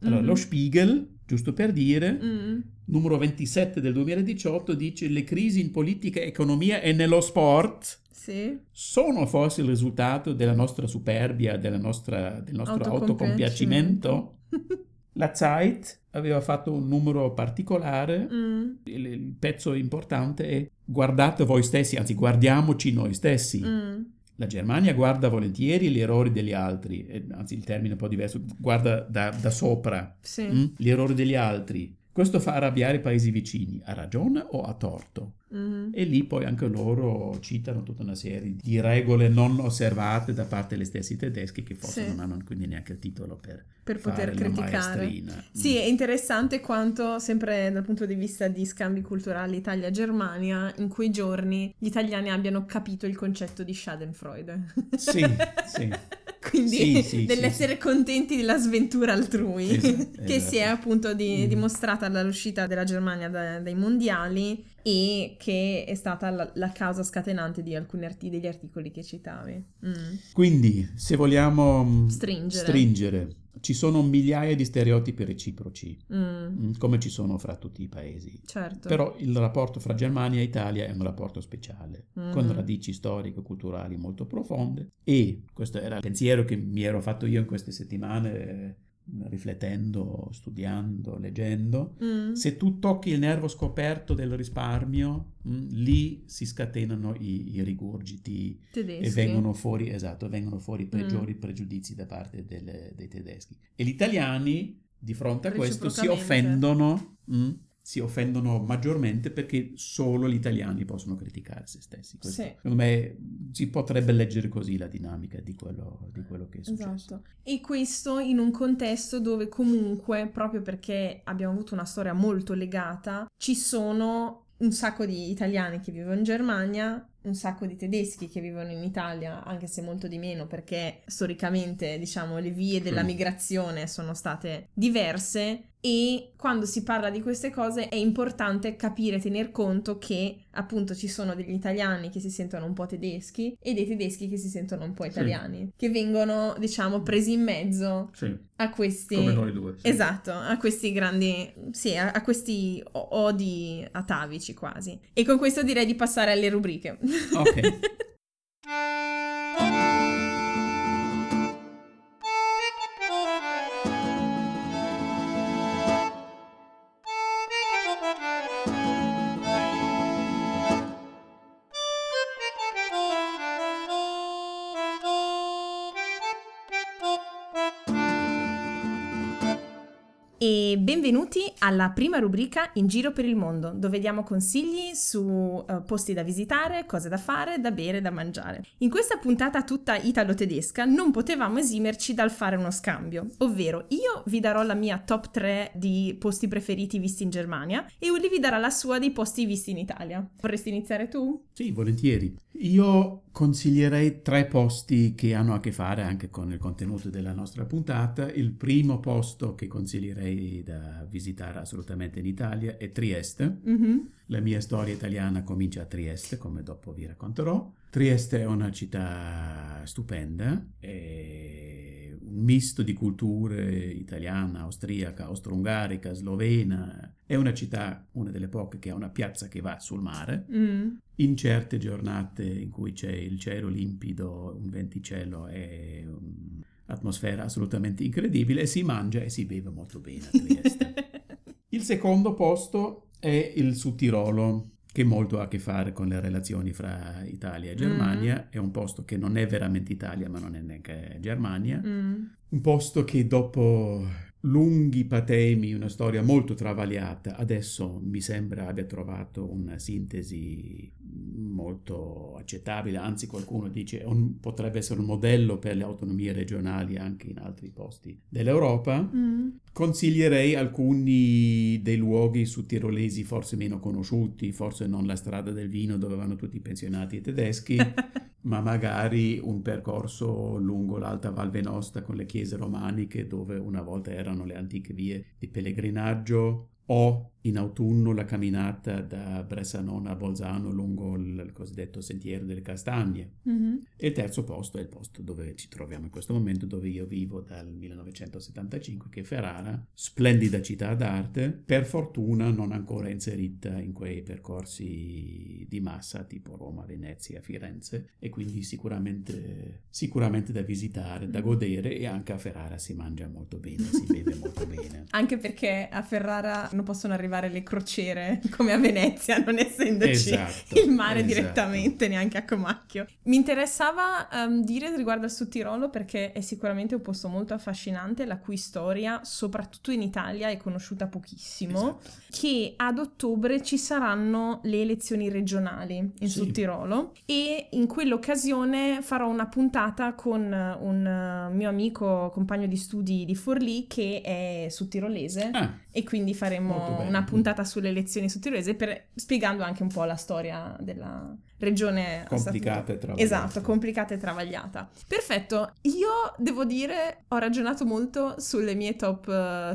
Allora, Mhm. lo Spiegel, giusto per dire, Mm. numero 27 del 2018, dice le crisi in politica, economia e nello sport Sì. sono forse il risultato della nostra superbia, della nostra- del nostro autocompiacimento. La Zeit aveva fatto un numero particolare, Mm. il, il pezzo importante è guardate voi stessi, anzi guardiamoci noi stessi. Mm. La Germania guarda volentieri gli errori degli altri, eh, anzi il termine è un po' diverso, guarda da, da sopra Sì. mm, gli errori degli altri. Questo fa arrabbiare i paesi vicini, a ragione o a torto? Mm. E lì poi anche loro citano tutta una serie di regole non osservate da parte degli stessi tedeschi che forse Sì. non hanno quindi neanche il titolo per, Per poter criticare. Sì, è interessante quanto, sempre dal punto di vista di scambi culturali Italia-Germania, in quei giorni gli italiani abbiano capito il concetto di Schadenfreude. Sì, sì. Quindi Sì, sì, dell'essere contenti della sventura altrui, Esatto, che si è esatto. appunto di- Mm. dimostrata dall'uscita della Germania da- dai mondiali e che è stata la, la causa scatenante di alcuni arti- degli articoli che citavi. Mm. Quindi, se vogliamo mm, Stringere. stringere, ci sono migliaia di stereotipi reciproci, Mm, mm, come ci sono fra tutti i paesi. certo. Però il rapporto fra Germania e Italia è un rapporto speciale, Mhm. con radici storico-culturali molto profonde e questo era il pensiero che mi ero fatto io in queste settimane, riflettendo, studiando, leggendo. Mm, Se tu tocchi il nervo scoperto del risparmio, mm, lì si scatenano i, i rigurgiti tedeschi. e vengono fuori, esatto, vengono fuori i peggiori pregiudizi da parte delle- dei tedeschi. E gli italiani, di fronte a questo, si offendono, mm, si offendono maggiormente perché solo gli italiani possono criticare se stessi. Questo, Sì. Secondo me si potrebbe leggere così la dinamica di quello, di quello che è successo. Esatto. E questo in un contesto dove comunque, proprio perché abbiamo avuto una storia molto legata, ci sono un sacco di italiani che vivono in Germania, un sacco di tedeschi che vivono in Italia, anche se molto di meno perché storicamente, diciamo, le vie della migrazione sono state diverse e quando si parla di queste cose è importante capire, tener conto che appunto ci sono degli italiani che si sentono un po' tedeschi e dei tedeschi che si sentono un po' Sì. italiani, che vengono, diciamo, presi in mezzo Sì, a questi... come noi due. sì. Esatto, a questi grandi, sì, a, a questi odi atavici quasi. E con questo direi di passare alle rubriche. Ok. Benvenuti alla prima rubrica In giro per il mondo, dove diamo consigli su eh, posti da visitare, cose da fare, da bere, da mangiare. In questa puntata tutta italo-tedesca non potevamo esimerci dal fare uno scambio, ovvero io vi darò la mia top 3 di posti preferiti visti in Germania e Uli vi darà la sua dei posti visti in Italia. Vorresti iniziare tu? Sì, volentieri. Io consiglierei tre posti che hanno a che fare anche con il contenuto della nostra puntata. Il primo posto che consiglierei da visitare assolutamente in Italia è Trieste. Mhm. La mia storia italiana comincia a Trieste, come dopo vi racconterò. Trieste è una città stupenda, è un misto di culture italiana, austriaca, austro-ungarica, slovena. È una città, una delle poche, che ha una piazza che va sul mare. Mm. In certe giornate in cui c'è il cielo limpido, un venticello e un'atmosfera assolutamente incredibile, si mangia e si beve molto bene a Trieste. Il secondo posto è il Sud Tirolo, che molto ha a che fare con le relazioni fra Italia e Germania. È un posto che non è veramente Italia, ma non è neanche Germania. Mm. Un posto che dopo lunghi patemi, una storia molto travagliata, adesso mi sembra abbia trovato una sintesi molto accettabile, anzi qualcuno dice un, potrebbe essere un modello per le autonomie regionali anche in altri posti dell'Europa. Mm. Consiglierei alcuni dei luoghi sudtirolesi forse meno conosciuti, forse non la strada del vino dove vanno tutti i pensionati tedeschi, ma magari un percorso lungo l'Alta Val Venosta con le chiese romaniche dove una volta erano le antiche vie di pellegrinaggio o in autunno la camminata da Bressanone a Bolzano lungo il cosiddetto sentiero delle castagne. Mhm. E il terzo posto è il posto dove ci troviamo in questo momento, dove io vivo dal 1975, che è Ferrara, splendida città d'arte, per fortuna non ancora inserita in quei percorsi di massa tipo Roma, Venezia, Firenze, e quindi sicuramente, sicuramente da visitare, da godere, e anche a Ferrara si mangia molto bene, si beve molto bene. Anche perché a Ferrara non possono arrivare le crociere come a Venezia, non essendoci Esatto, il mare esatto. direttamente, neanche a Comacchio. Mi interessava ehm, dire riguardo al Sud Tirolo perché è sicuramente un posto molto affascinante, la cui storia, soprattutto in Italia, è conosciuta pochissimo. Esatto. Che ad ottobre ci saranno le elezioni regionali in Sì. Sud Tirolo e in quell'occasione farò una puntata con un mio amico, compagno di studi di Forlì che è sudtirolese Ah, e quindi faremo una una puntata sulle lezioni su tirolese per, spiegando anche un po' la storia della regione complicata e travagliata. Esatto, complicata e travagliata. Perfetto, io devo dire ho ragionato molto sulle mie top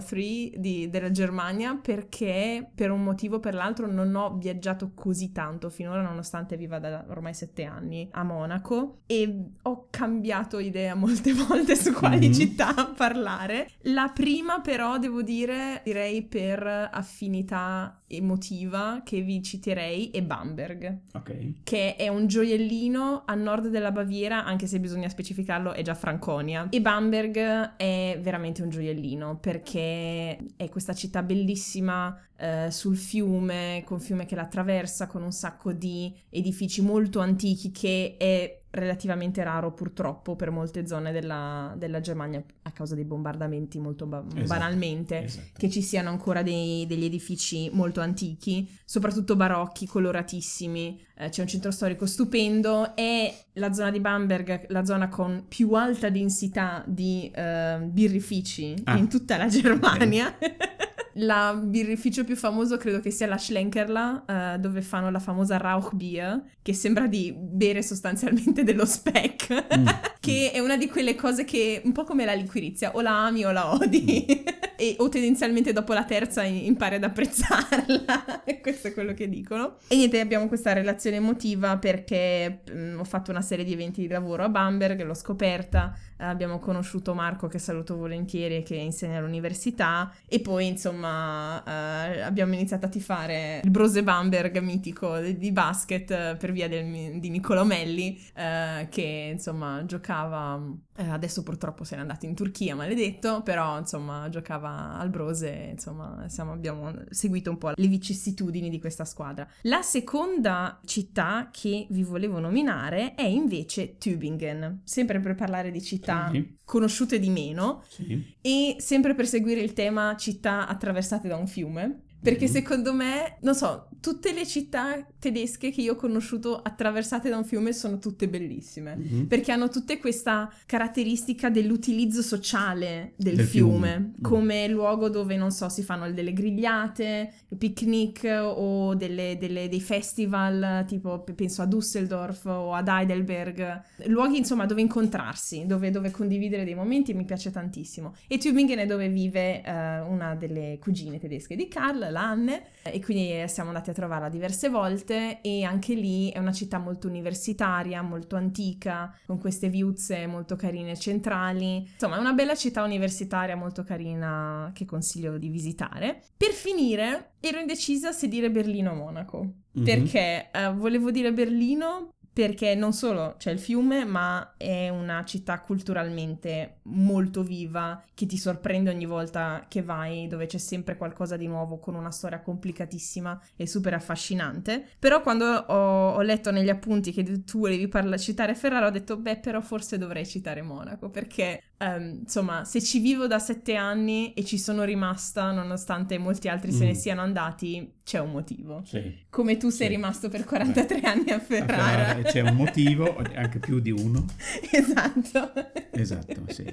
3 uh, della Germania perché per un motivo o per l'altro non ho viaggiato così tanto finora nonostante viva da ormai sette anni a Monaco e ho cambiato idea molte volte su quali mm-hmm. città parlare. La prima però devo dire direi per affinità emotiva che vi citerei è Bamberg. Ok. Che è un gioiellino a nord della Baviera, anche se bisogna specificarlo, è già Franconia. E Bamberg è veramente un gioiellino perché è questa città bellissima eh, sul fiume, con fiume che la attraversa, con un sacco di edifici molto antichi che è relativamente raro purtroppo per molte zone della, della Germania a causa dei bombardamenti molto ba- esatto, banalmente, esatto. che ci siano ancora dei, degli edifici molto antichi, soprattutto barocchi, coloratissimi. Eh, c'è un centro storico stupendo e la zona di Bamberg, la zona con più alta densità di eh, birrifici ah. in tutta la Germania. Okay. La birrificio più famoso credo che sia la Schlenkerla, uh, dove fanno la famosa Rauchbier, che sembra di bere sostanzialmente dello speck, mm. che è una di quelle cose che, un po' come la liquirizia, o la ami o la odi, mm. e, o tendenzialmente dopo la terza impari ad apprezzarla, questo è quello che dicono. E niente, abbiamo questa relazione emotiva perché mh, mm, ho fatto una serie di eventi di lavoro a Bamberg, l'ho scoperta, abbiamo conosciuto Marco che saluto volentieri e che insegna all'università e poi insomma eh, abbiamo iniziato a tifare il Brose Bamberg mitico di, basket eh, per via del, di Niccolo Melli eh, che insomma giocava eh, adesso purtroppo se n'è andato in Turchia maledetto però insomma giocava al Brose insomma siamo, abbiamo seguito un po' le vicissitudini di questa squadra la seconda città che vi volevo nominare è invece Tübingen sempre per parlare di città sì. conosciute di meno sì. e sempre per seguire il tema città attraversate da un fiume. Perché mm-hmm. secondo me, non so, tutte le città tedesche che io ho conosciuto attraversate da un fiume sono tutte bellissime, mm-hmm. perché hanno tutte questa caratteristica dell'utilizzo sociale del, del fiume, fiume, mm. come luogo dove, non so, si fanno delle grigliate, picnic o delle, delle, dei festival, tipo penso a Düsseldorf o ad Heidelberg, luoghi insomma dove incontrarsi, dove, dove condividere dei momenti mi piace tantissimo. E Tübingen è dove vive uh, una delle cugine tedesche di Karl, l'Anne, e quindi siamo andati a trovarla diverse volte e anche lì è una città molto universitaria, molto antica, con queste viuzze molto carine centrali. Insomma, è una bella città universitaria molto carina che consiglio di visitare. Per finire, ero indecisa se dire Berlino o Monaco, mm-hmm. perché uh, volevo dire Berlino perché non solo c'è il fiume, ma è una città culturalmente molto viva che ti sorprende ogni volta che vai, dove c'è sempre qualcosa di nuovo con una storia complicatissima e super affascinante. Però quando ho, ho letto negli appunti che tu volevi parla- citare Ferrara, ho detto, beh, però forse dovrei citare Monaco, perché um, insomma, se ci vivo da sette anni e ci sono rimasta, nonostante molti altri mm. se ne mm. siano andati, c'è un motivo. Sì. Come tu sei sì. rimasto per 43 Beh. anni a Ferrara. Ferrara c'è un motivo, anche più di uno. Esatto. Esatto, sì.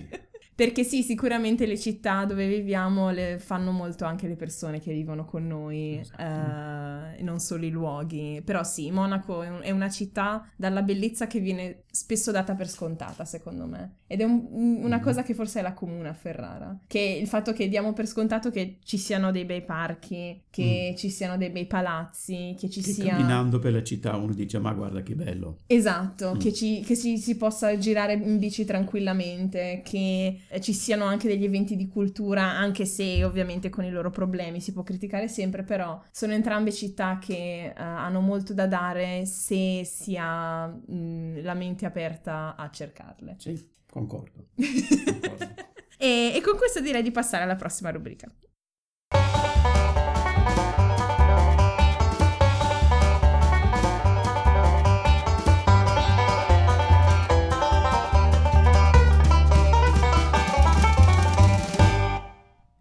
Perché sì, sicuramente le città dove viviamo le fanno molto anche le persone che vivono con noi, esatto. eh, non solo i luoghi. Però sì, Monaco è, un, è, una città dalla bellezza che viene spesso data per scontata, secondo me. Ed è un, una mm. cosa che forse è la comune a Ferrara, che il fatto che diamo per scontato che ci siano dei bei parchi, che mm. ci siano dei bei palazzi, che ci che sia... Camminando per la città uno dice ma guarda che bello. Esatto, mm. che, ci, che si, si possa girare in bici tranquillamente, che eh, ci siano anche degli eventi di cultura, anche se ovviamente con i loro problemi si può criticare sempre, però sono entrambe città che uh, hanno molto da dare se si ha mh, la mente aperta a cercarle. Sì, concordo. concordo. e, e con questo direi di passare alla prossima rubrica.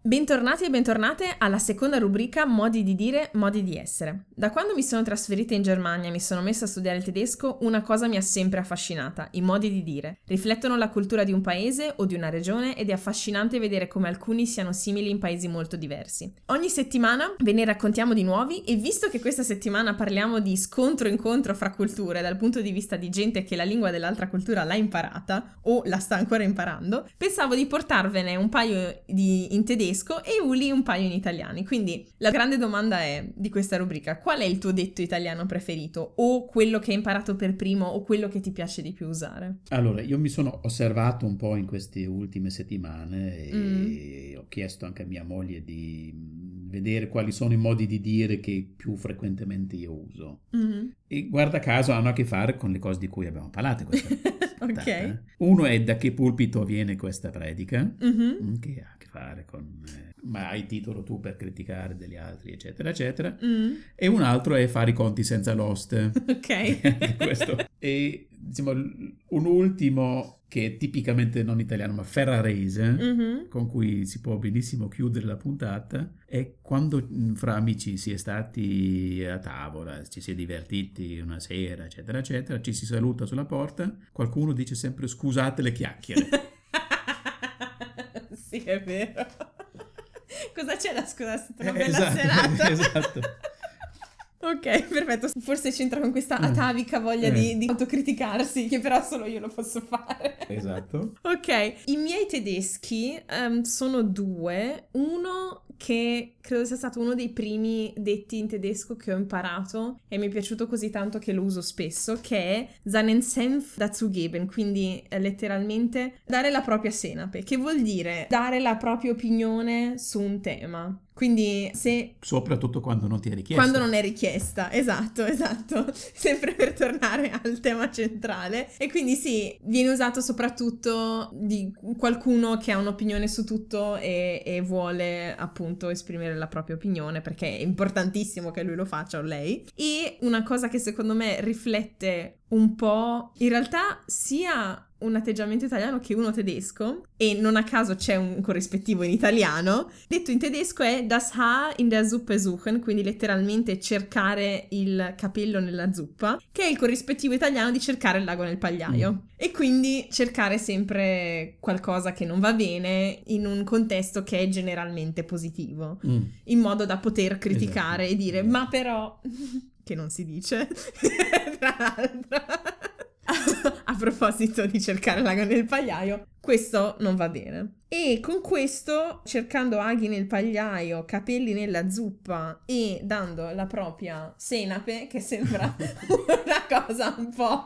Bentornati e bentornate alla seconda rubrica Modi di dire, modi di essere. Da quando mi sono trasferita in Germania e mi sono messa a studiare il tedesco, una cosa mi ha sempre affascinata, i modi di dire. Riflettono la cultura di un paese o di una regione ed è affascinante vedere come alcuni siano simili in paesi molto diversi. Ogni settimana ve ne raccontiamo di nuovi e visto che questa settimana parliamo di scontro-incontro fra culture dal punto di vista di gente che la lingua dell'altra cultura l'ha imparata o la sta ancora imparando, pensavo di portarvene un paio di, in tedesco tedesco e Uli un paio in italiani. Quindi la grande domanda è di questa rubrica, qual è il tuo detto italiano preferito o quello che hai imparato per primo o quello che ti piace di più usare? Allora, io mi sono osservato un po' in queste ultime settimane e mm. ho chiesto anche a mia moglie di vedere quali sono i modi di dire che più frequentemente io uso. Mm-hmm. E guarda caso hanno a che fare con le cose di cui abbiamo parlato questa Ok. Eh. Uno è da che pulpito viene questa predica, mm-hmm. che ha a che fare con... Ma hai titolo tu per criticare degli altri, eccetera, eccetera. Mm. E un altro è fare i conti senza l'oste. Ok. questo. E diciamo, un ultimo che è tipicamente non italiano, ma ferrarese, mm-hmm. con cui si può benissimo chiudere la puntata, è quando mm, fra amici si è stati a tavola, ci si è divertiti una sera, eccetera, eccetera, ci si saluta sulla porta, qualcuno dice sempre scusate le chiacchiere. sì, è vero. Cosa c'è da? È stata una bella esatto, serata. esatto. Ok, perfetto. Forse c'entra con questa mm. atavica voglia eh. di, di, autocriticarsi, che però solo io lo posso fare. Esatto. ok, i miei tedeschi um, sono due. Uno che credo sia stato uno dei primi detti in tedesco che ho imparato e mi è piaciuto così tanto che lo uso spesso, che è seinen Senf dazugeben, quindi eh, letteralmente dare la propria senape, che vuol dire dare la propria opinione su un tema. Quindi se... Soprattutto quando non ti è richiesta. Quando non è richiesta, esatto, esatto. Sempre per tornare al tema centrale. E quindi sì, viene usato soprattutto di qualcuno che ha un'opinione su tutto e, e vuole appunto esprimere la propria opinione perché è importantissimo che lui lo faccia o lei. E una cosa che secondo me riflette un po' in realtà sia un atteggiamento italiano che uno tedesco e non a caso c'è un corrispettivo in italiano. Detto in tedesco è das Haar in der Suppe suchen, quindi letteralmente cercare il capello nella zuppa, che è il corrispettivo italiano di cercare il lago nel pagliaio. Mm. E quindi cercare sempre qualcosa che non va bene in un contesto che è generalmente positivo, mm. in modo da poter criticare esatto. e dire ma però che non si dice, tra l'altro. A proposito di cercare l'ago nel pagliaio, questo non va bene. E con questo, cercando aghi nel pagliaio, capelli nella zuppa e dando la propria senape, che sembra una cosa un po'...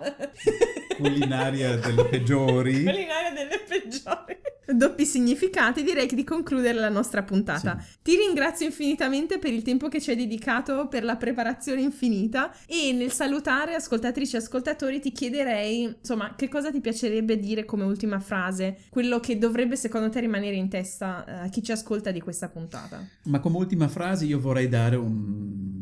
culinaria delle peggiori. culinaria delle peggiori. Doppi significati, direi di concludere la nostra puntata. Sì. Ti ringrazio infinitamente per il tempo che ci hai dedicato, per la preparazione infinita e nel salutare ascoltatrici e ascoltatori ti chiederei, insomma, che cosa ti piacerebbe dire come ultima frase, quello che dovrebbe secondo te rimanere in testa eh, a chi ci ascolta di questa puntata. Ma come ultima frase io vorrei dare un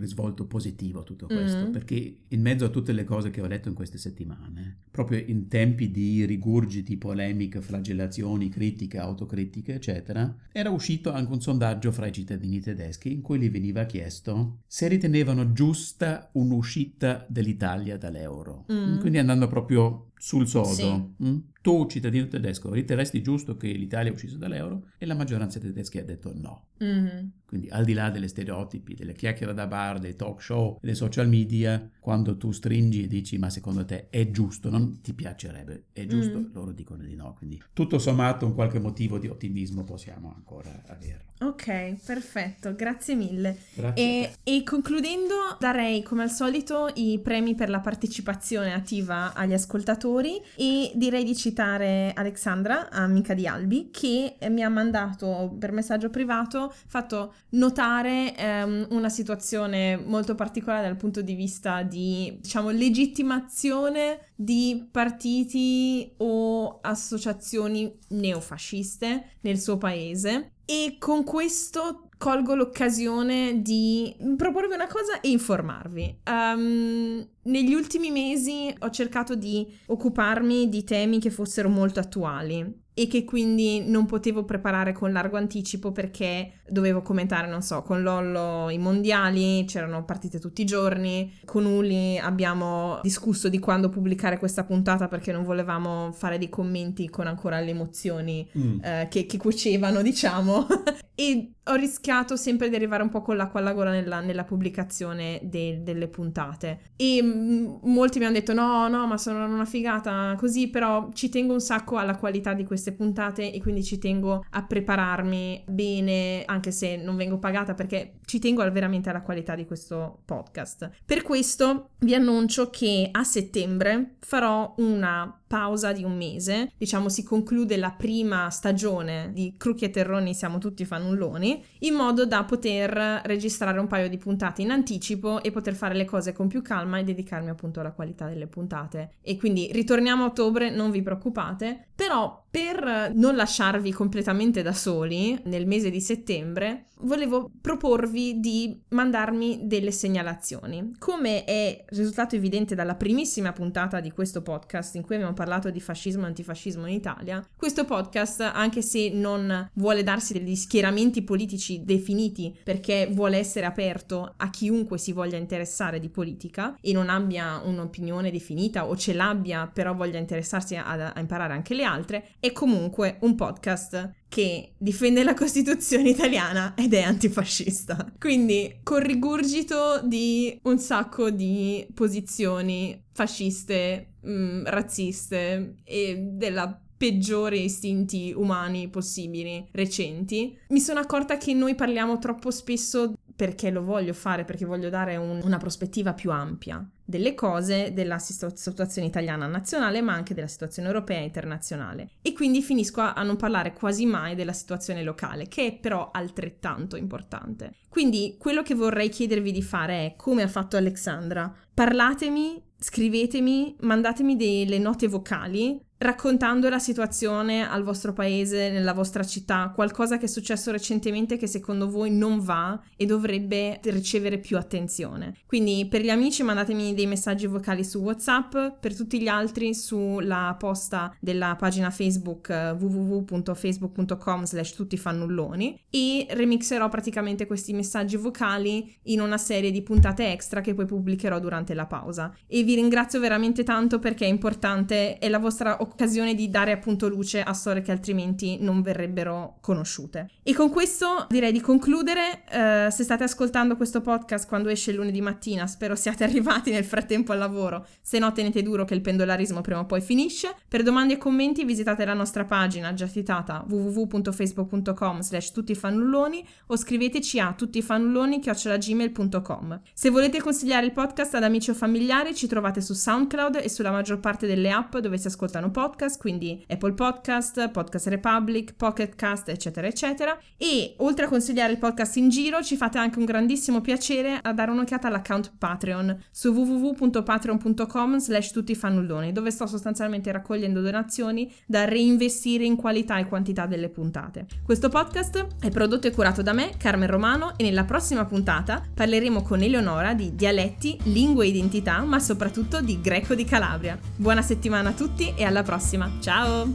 risvolto positivo a tutto questo, mm. perché in mezzo a tutte le cose che ho letto in queste settimane, proprio in tempi di rigurgiti, polemiche, flagellazioni, critiche, autocritiche, eccetera, era uscito anche un sondaggio fra i cittadini tedeschi in cui gli veniva chiesto se ritenevano giusta un'uscita dell'Italia dall'euro. Mm. Quindi andando proprio sul sodo. Sì. Mm? Tu, cittadino tedesco, riterresti giusto che l'Italia uscisse dall'euro? E la maggioranza dei tedeschi ha detto no. Mm-hmm. Quindi al di là delle stereotipi, delle chiacchiere da bar, dei talk show, dei social media, quando tu stringi e dici ma secondo te è giusto, non ti piacerebbe, è giusto, mm. loro dicono di no. Quindi tutto sommato un qualche motivo di ottimismo possiamo ancora avere. Ok, perfetto, grazie mille. Grazie e, e, concludendo darei come al solito i premi per la partecipazione attiva agli ascoltatori e direi di citare Alexandra, amica di Albi, che mi ha mandato per messaggio privato, fatto notare ehm, una situazione molto particolare dal punto di vista di, diciamo, legittimazione di partiti o associazioni neofasciste nel suo paese. E con questo colgo l'occasione di proporvi una cosa e informarvi. Um, negli ultimi mesi ho cercato di occuparmi di temi che fossero molto attuali e che quindi non potevo preparare con largo anticipo perché dovevo commentare, non so, con Lollo i mondiali, c'erano partite tutti i giorni, con Uli abbiamo discusso di quando pubblicare questa puntata perché non volevamo fare dei commenti con ancora le emozioni mm. eh, che, che cuocevano, diciamo, e ho rischiato sempre di arrivare un po' con l'acqua alla gola nella, nella pubblicazione de, delle puntate e m- molti mi hanno detto no, no, ma sono una figata così, però ci tengo un sacco alla qualità di queste puntate e quindi ci tengo a prepararmi bene, anche se non vengo pagata perché ci tengo veramente alla qualità di questo podcast. Per questo vi annuncio che a settembre farò una pausa di un mese, diciamo si conclude la prima stagione di Crucchi e Terroni siamo tutti fanulloni, in modo da poter registrare un paio di puntate in anticipo e poter fare le cose con più calma e dedicarmi appunto alla qualità delle puntate. E quindi ritorniamo a ottobre, non vi preoccupate, però per non lasciarvi completamente da soli nel mese di settembre, volevo proporvi di mandarmi delle segnalazioni. Come è risultato evidente dalla primissima puntata di questo podcast in cui abbiamo parlato di fascismo e antifascismo in Italia, questo podcast, anche se non vuole darsi degli schieramenti politici definiti perché vuole essere aperto a chiunque si voglia interessare di politica e non abbia un'opinione definita o ce l'abbia però voglia interessarsi a, a imparare anche le altre, è comunque un podcast che difende la Costituzione italiana ed è antifascista. Quindi con rigurgito di un sacco di posizioni fasciste, mh, mm, razziste e della peggiore istinti umani possibili recenti, mi sono accorta che noi parliamo troppo spesso perché lo voglio fare, perché voglio dare un, una prospettiva più ampia delle cose della situazione italiana nazionale, ma anche della situazione europea e internazionale. E quindi finisco a, a non parlare quasi mai della situazione locale, che è però altrettanto importante. Quindi quello che vorrei chiedervi di fare è, come ha fatto Alexandra, parlatemi, scrivetemi, mandatemi delle note vocali raccontando la situazione al vostro paese, nella vostra città, qualcosa che è successo recentemente che secondo voi non va e dovrebbe ricevere più attenzione. Quindi per gli amici mandatemi dei messaggi vocali su WhatsApp, per tutti gli altri sulla posta della pagina Facebook eh, www.facebook.com slash tuttifannulloni e remixerò praticamente questi messaggi vocali in una serie di puntate extra che poi pubblicherò durante la pausa. E vi ringrazio veramente tanto perché è importante, è la vostra occasione occasione di dare appunto luce a storie che altrimenti non verrebbero conosciute. E con questo direi di concludere. Uh, se state ascoltando questo podcast quando esce il lunedì mattina, spero siate arrivati nel frattempo al lavoro. Se no, tenete duro che il pendolarismo prima o poi finisce. Per domande e commenti visitate la nostra pagina già citata www.facebook.com slash tuttifannulloni o scriveteci a tuttifannulloni.gmail.com. Se volete consigliare il podcast ad amici o familiari, ci trovate su SoundCloud e sulla maggior parte delle app dove si ascoltano podcast podcast, quindi Apple Podcast, Podcast Republic, Pocket Cast, eccetera, eccetera. E oltre a consigliare il podcast in giro, ci fate anche un grandissimo piacere a dare un'occhiata all'account Patreon su www.patreon.com slash tuttifannulloni, dove sto sostanzialmente raccogliendo donazioni da reinvestire in qualità e quantità delle puntate. Questo podcast è prodotto e curato da me, Carmen Romano, e nella prossima puntata parleremo con Eleonora di dialetti, lingue e identità, ma soprattutto di greco di Calabria. Buona settimana a tutti e alla prossima! Prossima. Ciao!